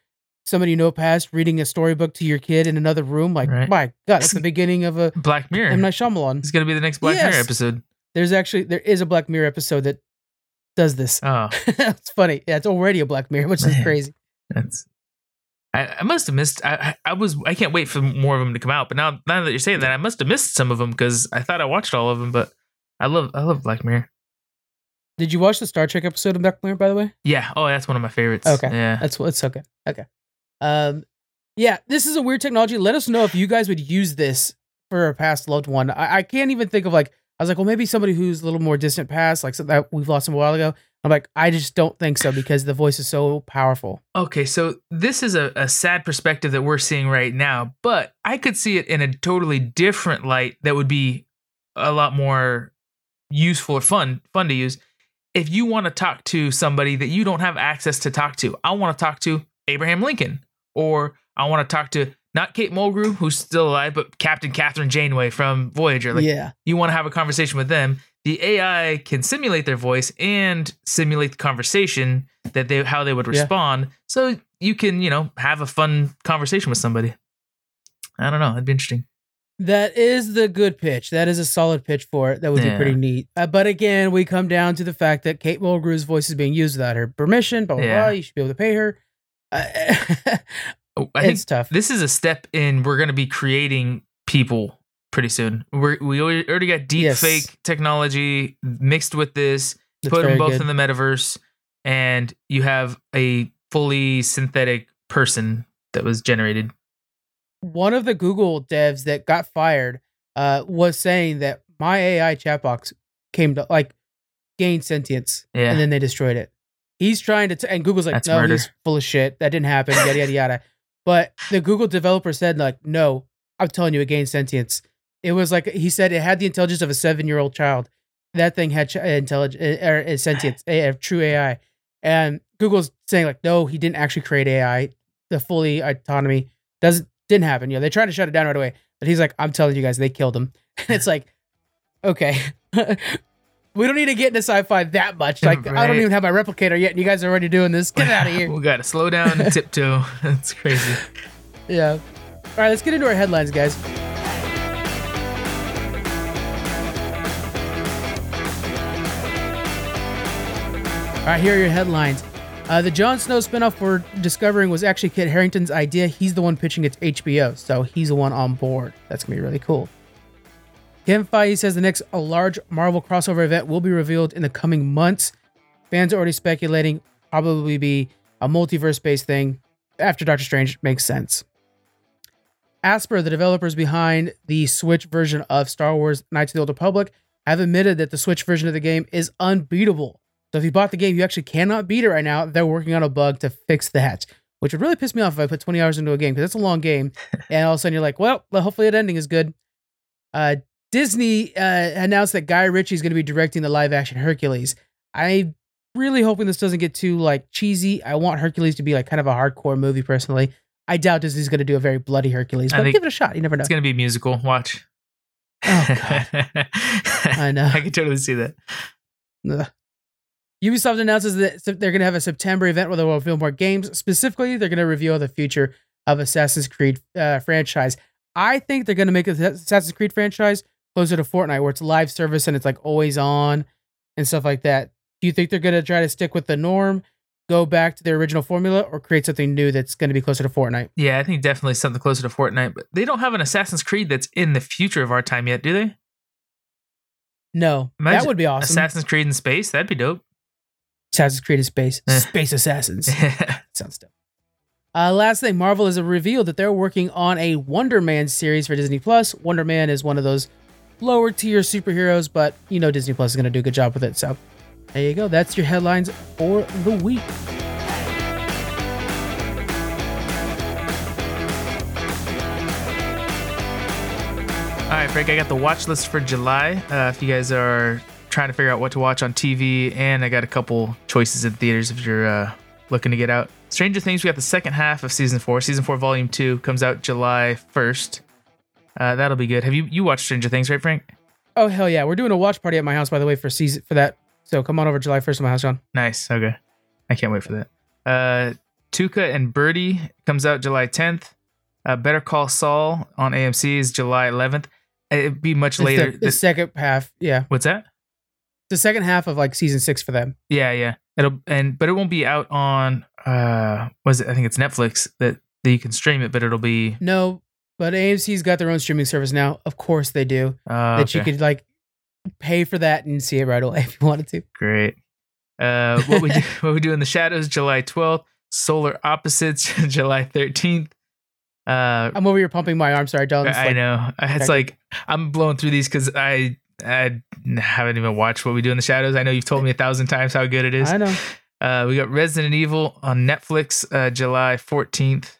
somebody you know passed reading a storybook to your kid in another room. Like, Right. my God, it's the beginning of a Black Mirror. M. Night Shyamalan. It's going to be the next Black Mirror episode. There's actually, there is a Black Mirror episode that does this. Oh, it's funny. Yeah, it's already a Black Mirror, which is crazy. that's. I, I must have missed. I, I was. I can't wait for more of them to come out. But now, now that you're saying that, I must have missed some of them because I thought I watched all of them. But I love. I love Black Mirror. Did you watch the Star Trek episode of Black Mirror, by the way? Yeah. Oh, that's one of my favorites. Okay. Yeah. That's what's okay. Okay. Um, yeah, this is a weird technology. Let us know if you guys would use this for a past loved one. I, I can't even think of like I was like, well, maybe somebody who's a little more distant past, like that we've lost a while ago. I'm like, I just don't think so because the voice is so powerful. Okay, so this is a, a sad perspective that we're seeing right now, but I could see it in a totally different light that would be a lot more useful or fun fun to use. If you want to talk to somebody that you don't have access to talk to, I want to talk to Abraham Lincoln, or I want to talk to not Kate Mulgrew, who's still alive, but Captain Kathryn Janeway from Voyager. Like yeah, you want to have a conversation with them, the AI can simulate their voice and simulate the conversation that they how they would Yeah. respond. So you can, you know, have a fun conversation with somebody. I don't know. It'd be interesting. that is the good pitch. That is a solid pitch for it. That would be pretty neat. Uh, but again, we come down to the fact that Kate Mulgrew's voice is being used without her permission. Blah blah Yeah. blah. You should be able to pay her. Oh, I it's tough. this is a step in we're going to be creating people pretty soon. We're, we already already got deep Yes. fake technology mixed with this, That's put them both good. in the metaverse, and you have a fully synthetic person that was generated. one of the Google devs that got fired uh, was saying that my AI chat box came to like gained sentience Yeah. and then they destroyed it. He's trying to, t- and Google's like, That's no, murder. he's full of shit. That didn't happen. Yada yada yada. But the Google developer said like, no, I'm telling you, it gained sentience. It was like he said it had the intelligence of a seven year old child. That thing had ch- intelligence eh, or uh, eh, sentience, eh, a, true AI. And Google's saying like, no, he didn't actually create AI. The fully autonomy doesn't didn't happen. You know, they tried to shut it down right away, but he's like, I'm telling you guys, they killed him. And it's like, okay. we don't need to get into sci-fi that much. Like, I don't even have my replicator yet, and you guys are already doing this. Get out of here. we got to slow down and tiptoe. That's crazy. yeah. All right, let's get into our headlines, guys. All right, here are your headlines. Uh, the Jon Snow spinoff we're discovering was actually Kit Harington's idea. He's the one pitching it to HBO, so he's the one on board. That's gonna be really cool. Kevin Feige says the next a large Marvel crossover event will be revealed in the coming months. Fans are already speculating probably be a multiverse-based thing. After Doctor Strange makes sense. Aspyr, the developers behind the Switch version of Star Wars Knights of the Old Republic, have admitted that the Switch version of the game is unbeatable. So if you bought the game, you actually cannot beat it right now. They're working on a bug to fix that, which would really piss me off if I put 20 hours into a game because that's a long game. and all of a sudden you're like, well, well, hopefully that ending is good. Uh, Disney uh, announced that Guy Ritchie is going to be directing the live action Hercules. I'm really hoping this doesn't get too like cheesy. I want Hercules to be like kind of a hardcore movie personally. I doubt Disney's going to do a very bloody Hercules, but give it a shot. You never know. It's going to be a musical. Watch. Oh, God. I know. I can totally see that. Ugh. Ubisoft announces that they're going to have a September event where they will reveal more games. Specifically, they're going to reveal the future of Assassin's Creed uh, franchise. I think they're going to make the Assassin's Creed franchise closer to Fortnite, where it's live service and it's like always on and stuff like that. Do you think they're going to try to stick with the norm, go back to their original formula, or create something new that's going to be closer to Fortnite? Yeah, I think definitely something closer to Fortnite, but they don't have an Assassin's Creed that's in the future of our time yet, do they? No, Imagine that would be awesome. Assassin's Creed in space? That'd be dope. Assassin's Creed in space, Eh. space assassins. Sounds dope. Uh, last thing, Marvel has revealed that they're working on a Wonder Man series for Disney Plus. Wonder Man is one of those lower tier superheroes, but you know Disney Plus is going to do a good job with it. So there you go. That's your headlines for the week. All right, Frank, I got the watch list for July. Uh, if you guys are trying to figure out what to watch on TV, and I got a couple choices in theaters if you're uh, looking to get out. Stranger Things, we got the second half of season four. Season four, volume two, comes out July 1st. Uh, that'll be good. Have you you watched Stranger Things, right, Frank? Oh hell yeah, we're doing a watch party at my house by the way for season for that. So come on over July first to my house, John. Nice. Okay. I can't wait for that. Uh, Tuca and Bertie comes out July 10th. Uh, Better Call Saul on AMC is July 11th. It'd be much It's the- later. the, This, second half, yeah, what's that? the second half of like season six for them. Yeah, yeah. It'll and but it won't be out on uh was it I think it's Netflix that, that you can stream it, but it'll be No, but AMC's got their own streaming service now. Of course they do. uh that you could like pay for that and see it right away if you wanted to. great. Uh what we do what we do in the shadows, July 12th, Solar Opposites, July 13th. Uh I'm over here pumping my arm. Sorry. It's I like- know. It's like I'm blowing through these because I I haven't even watched what we do in the shadows. I know you've told me a thousand times how good it is. I know. Uh, we got Resident Evil on Netflix, uh, July 14th.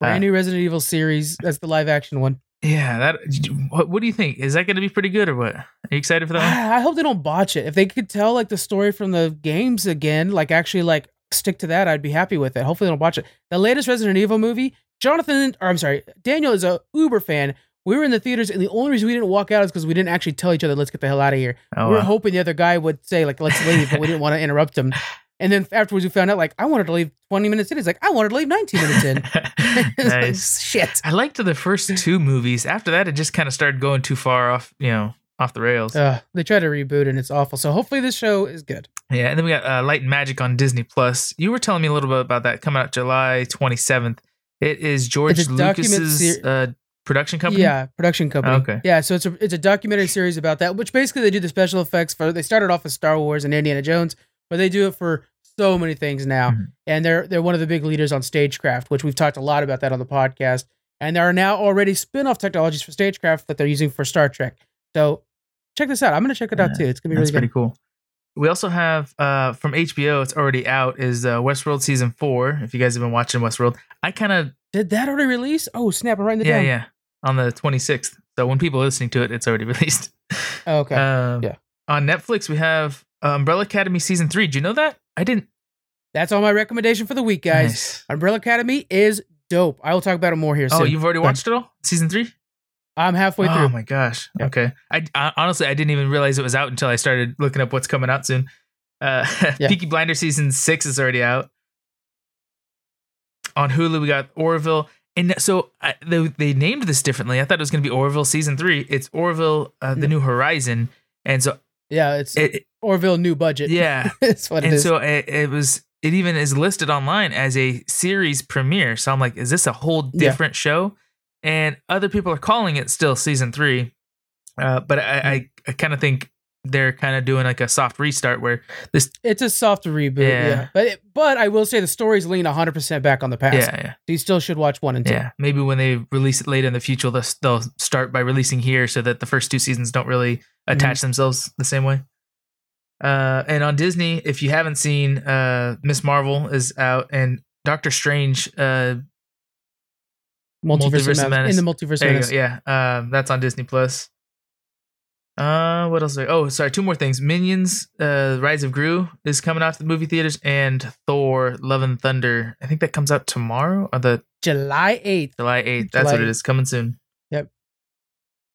Brand new Resident Evil series. That's the live action one. Yeah, that. What, what do you think? Is that going to be pretty good or what? Are you excited for that? I hope they don't botch it. If they could tell like the story from the games again, like actually like stick to that, I'd be happy with it. Hopefully they don't botch it. The latest Resident Evil movie, Jonathan, or I'm sorry, Daniel is a Uber fan. We were in the theaters, and the only reason we didn't walk out is because we didn't actually tell each other, "Let's get the hell out of here." Oh, we were oh, wow. hoping the other guy would say like let's leave but we didn't want to interrupt him and then afterwards we found out like i wanted to leave 20 minutes in he's like i wanted to leave 19 minutes in nice. shit I liked the first two movies. After that, it just kind of started going too far off, you know, off the rails. uh, they try to reboot and it's awful so hopefully this show is good Yeah, and then we got uh, Light and Magic on Disney Plus. You were telling me a little bit about that coming out July 27th. It is George Lucas's ser- uh, production company. Yeah, production company. Okay. Yeah, so it's a it's a documentary series about that, which basically they do the special effects for. They started off with Star Wars and Indiana Jones, but they do it for so many things now, Mhm. and they're they're one of the big leaders on stagecraft, which we've talked a lot about that on the podcast. And there are now already spin-off technologies for stagecraft that they're using for Star Trek. So check this out. I'm gonna check it out Yeah, too. It's gonna be That's really pretty cool. We also have uh, from HBO. It's already out. Is uh, Westworld season four? If you guys have been watching Westworld, I kind of. Did that already release? Oh snap! I'm writing it yeah down. yeah on the twenty sixth. So when people are listening to it, it's already released. Oh, okay. Um, Yeah. On Netflix, we have Umbrella Academy season three. Do you know that? I didn't. That's all my recommendation for the week, guys. Nice. Umbrella Academy is dope. I will talk about it more here soon. Oh, you've already watched it all? Season three? I'm halfway through. Oh my gosh. Yeah. Okay. I, I honestly I didn't even realize it was out until I started looking up what's coming out soon. Uh, Yeah. Peaky Blinder season six is already out. On Hulu, we got Orville, and so I, they they named this differently. I thought it was going to be Orville season three. It's Orville, uh, the. New Horizon, and so yeah, it's it, Orville new budget. yeah, That's what it and is. so it, it was it even is listed online as a series premiere so i'm like is this a whole Yeah. different show and other people are calling it still season three uh, but i i, I kind of think they're kind of doing like a soft restart where this it's a soft reboot. Yeah, Yeah. but it, but I will say the stories lean 100 percent back on the past. yeah yeah So you still should watch one and two. yeah maybe when they release it later in the future they'll, they'll start by releasing here so that the first two seasons don't really attach themselves the same way uh, and on Disney, if you haven't seen, uh, Ms. Marvel is out, and Doctor Strange, uh, Multiverse, Multiverse of. Madness. in the multiverse. There. Yeah, um, that's on Disney Plus. Uh, what else? Oh, sorry, two more things. Minions, uh, Rise of Gru is coming out to the movie theaters, and Thor: Love and Thunder. I think that comes out tomorrow or the July 8th. July eighth. That's July what it is. Coming soon. Yep.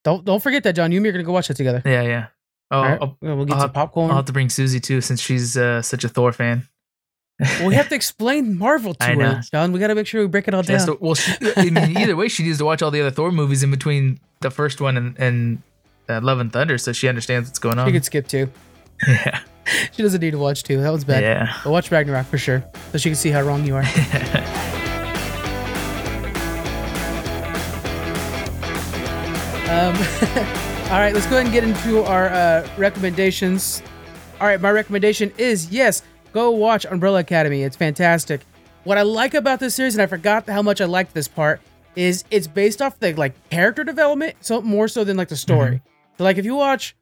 Don't don't forget that, John. You and me are gonna go watch it together. Yeah, yeah. Oh, right? I'll, we'll get I'll some popcorn. I'll have to bring Susie too, since she's uh, such a Thor fan. well, we have to explain Marvel to I know. her, John. We got to make sure we break it all She down. to- well, she, I mean, either way, she needs to watch all the other Thor movies in between the first one and, and uh, Love and Thunder, so she understands what's going on. She could skip two. yeah, She doesn't need to watch two. That was bad. yeah. But watch Ragnarok for sure, so she can see how wrong you are. Um, all right, let's go ahead and get into our uh, recommendations. All right, my recommendation is yes, go watch Umbrella Academy. It's fantastic. What I like about this series, and I forgot how much I liked this part, is it's based off the like character development, so more so than like the story. So like if you watch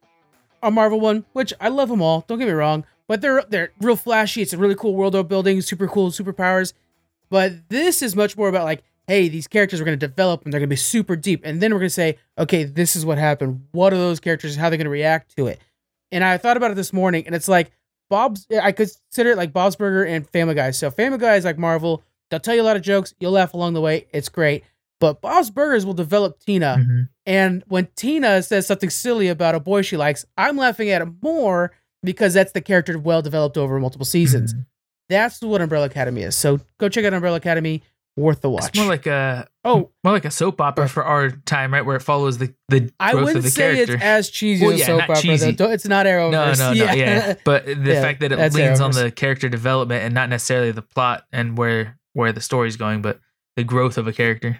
a Marvel one, which I love them all, don't get me wrong, but they're they're real flashy. It's a really cool world building, super cool superpowers. But this is much more about like, hey, these characters are going to develop and they're going to be super deep, and then we're going to say, okay, this is what happened. What are those characters? How they're going to react to it? And I thought about it this morning, and it's like Bob's. I consider it like Bob's Burger and Family Guy. So Family Guy is like Marvel. They'll tell you a lot of jokes. You'll laugh along the way. It's great. But Bob's Burgers will develop Tina. Mhm. And when Tina says something silly about a boy she likes, I'm laughing at it more because that's the character well developed over multiple seasons. Mhm. That's what Umbrella Academy is. So go check out Umbrella Academy. Worth the watch. It's more like a oh, more like a soap opera for our time, right? Where it follows the the I growth wouldn't of the say character. it's as cheesy Well, as yeah, soap opera. cheesy. Though. It's not Arrowverse. no, no, no, yeah. But the Yeah, fact that it leans on the character development and not necessarily the plot and where where the story's going, but the growth of a character.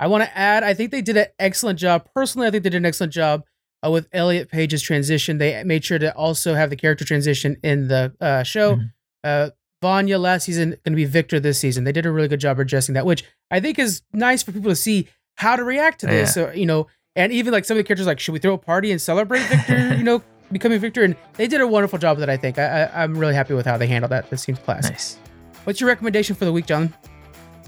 I want to add, I think they did an excellent job. Personally, I think they did an excellent job uh, with Elliot Page's transition. They made sure to also have the character transition in the uh, show. Mhm. Uh, Vanya last season, going to be Victor this season. They did a really good job addressing that, which I think is nice for people to see how to react to this. So, you know, and even like some of the characters, like, should we throw a party and celebrate Victor, you know, becoming Victor? And they did a wonderful job with that, I think. I, I, I'm really happy with how they handled that. This seems classic. Nice. What's your recommendation for the week, John?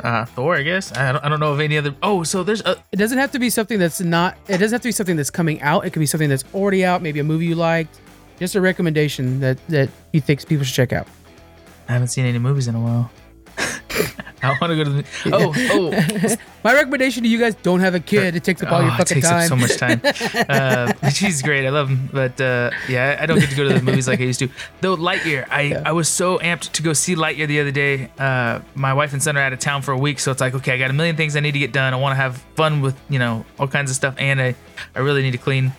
Uh, Thor, I guess. I don't, I don't know of any other. Oh, so there's a. It doesn't have to be something that's not. It doesn't have to be something that's coming out. It could be something that's already out. Maybe a movie you liked. Just a recommendation that that you think people should check out. I haven't seen any movies in a while. I want to go to the. Oh, oh. My recommendation to you guys: don't have a kid. It takes up all Oh, your fucking time. it takes up so much time. uh, she's great. I love him, but uh, yeah, I don't get to go to the movies like I used to. Though Lightyear, I Yeah. I was so amped to go see Lightyear the other day. Uh, my wife and son are out of town for a week, so it's like, okay, I got a million things I need to get done. I want to have fun with you know all kinds of stuff, and I I really need to clean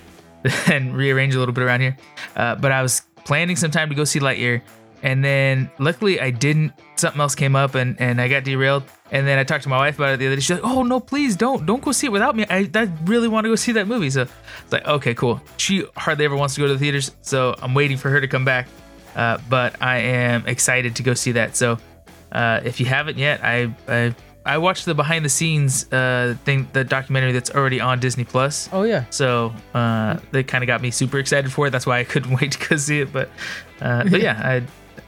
and rearrange a little bit around here. Uh, but I was planning some time to go see Lightyear. And then luckily I didn't. Something else came up, and and I got derailed. And then I talked to my wife about it the other day. She's like, "Oh no, please don't, don't go see it without me. I, I really want to go see that movie." So it's like, okay, cool. She hardly ever wants to go to the theaters, so I'm waiting for her to come back. Uh, but I am excited to go see that. So uh, if you haven't yet, I, I I watched the behind the scenes uh, thing, the documentary that's already on Disney Plus. Oh yeah. So uh, they kind of got me super excited for it. That's why I couldn't wait to go see it. But uh, but yeah, I,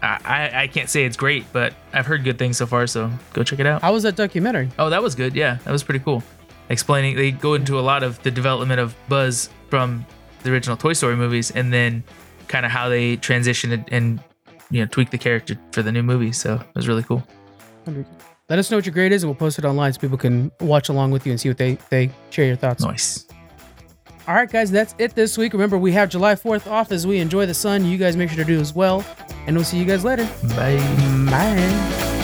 I I can't say it's great, but I've heard good things so far. So go check it out. How was that documentary? Oh, that was good. Yeah, that was pretty cool. Explaining, they go into a lot of the development of Buzz from the original Toy Story movies, and then kind of how they transitioned and, you know tweak the character for the new movie. So it was really cool. Let us know what your grade is, and we'll post it online so people can watch along with you and see what they they share your thoughts. Nice. All right, guys, that's it this week. Remember, we have July 4th off as we enjoy the sun. You guys make sure to do as well. And we'll see you guys later. Bye. Bye.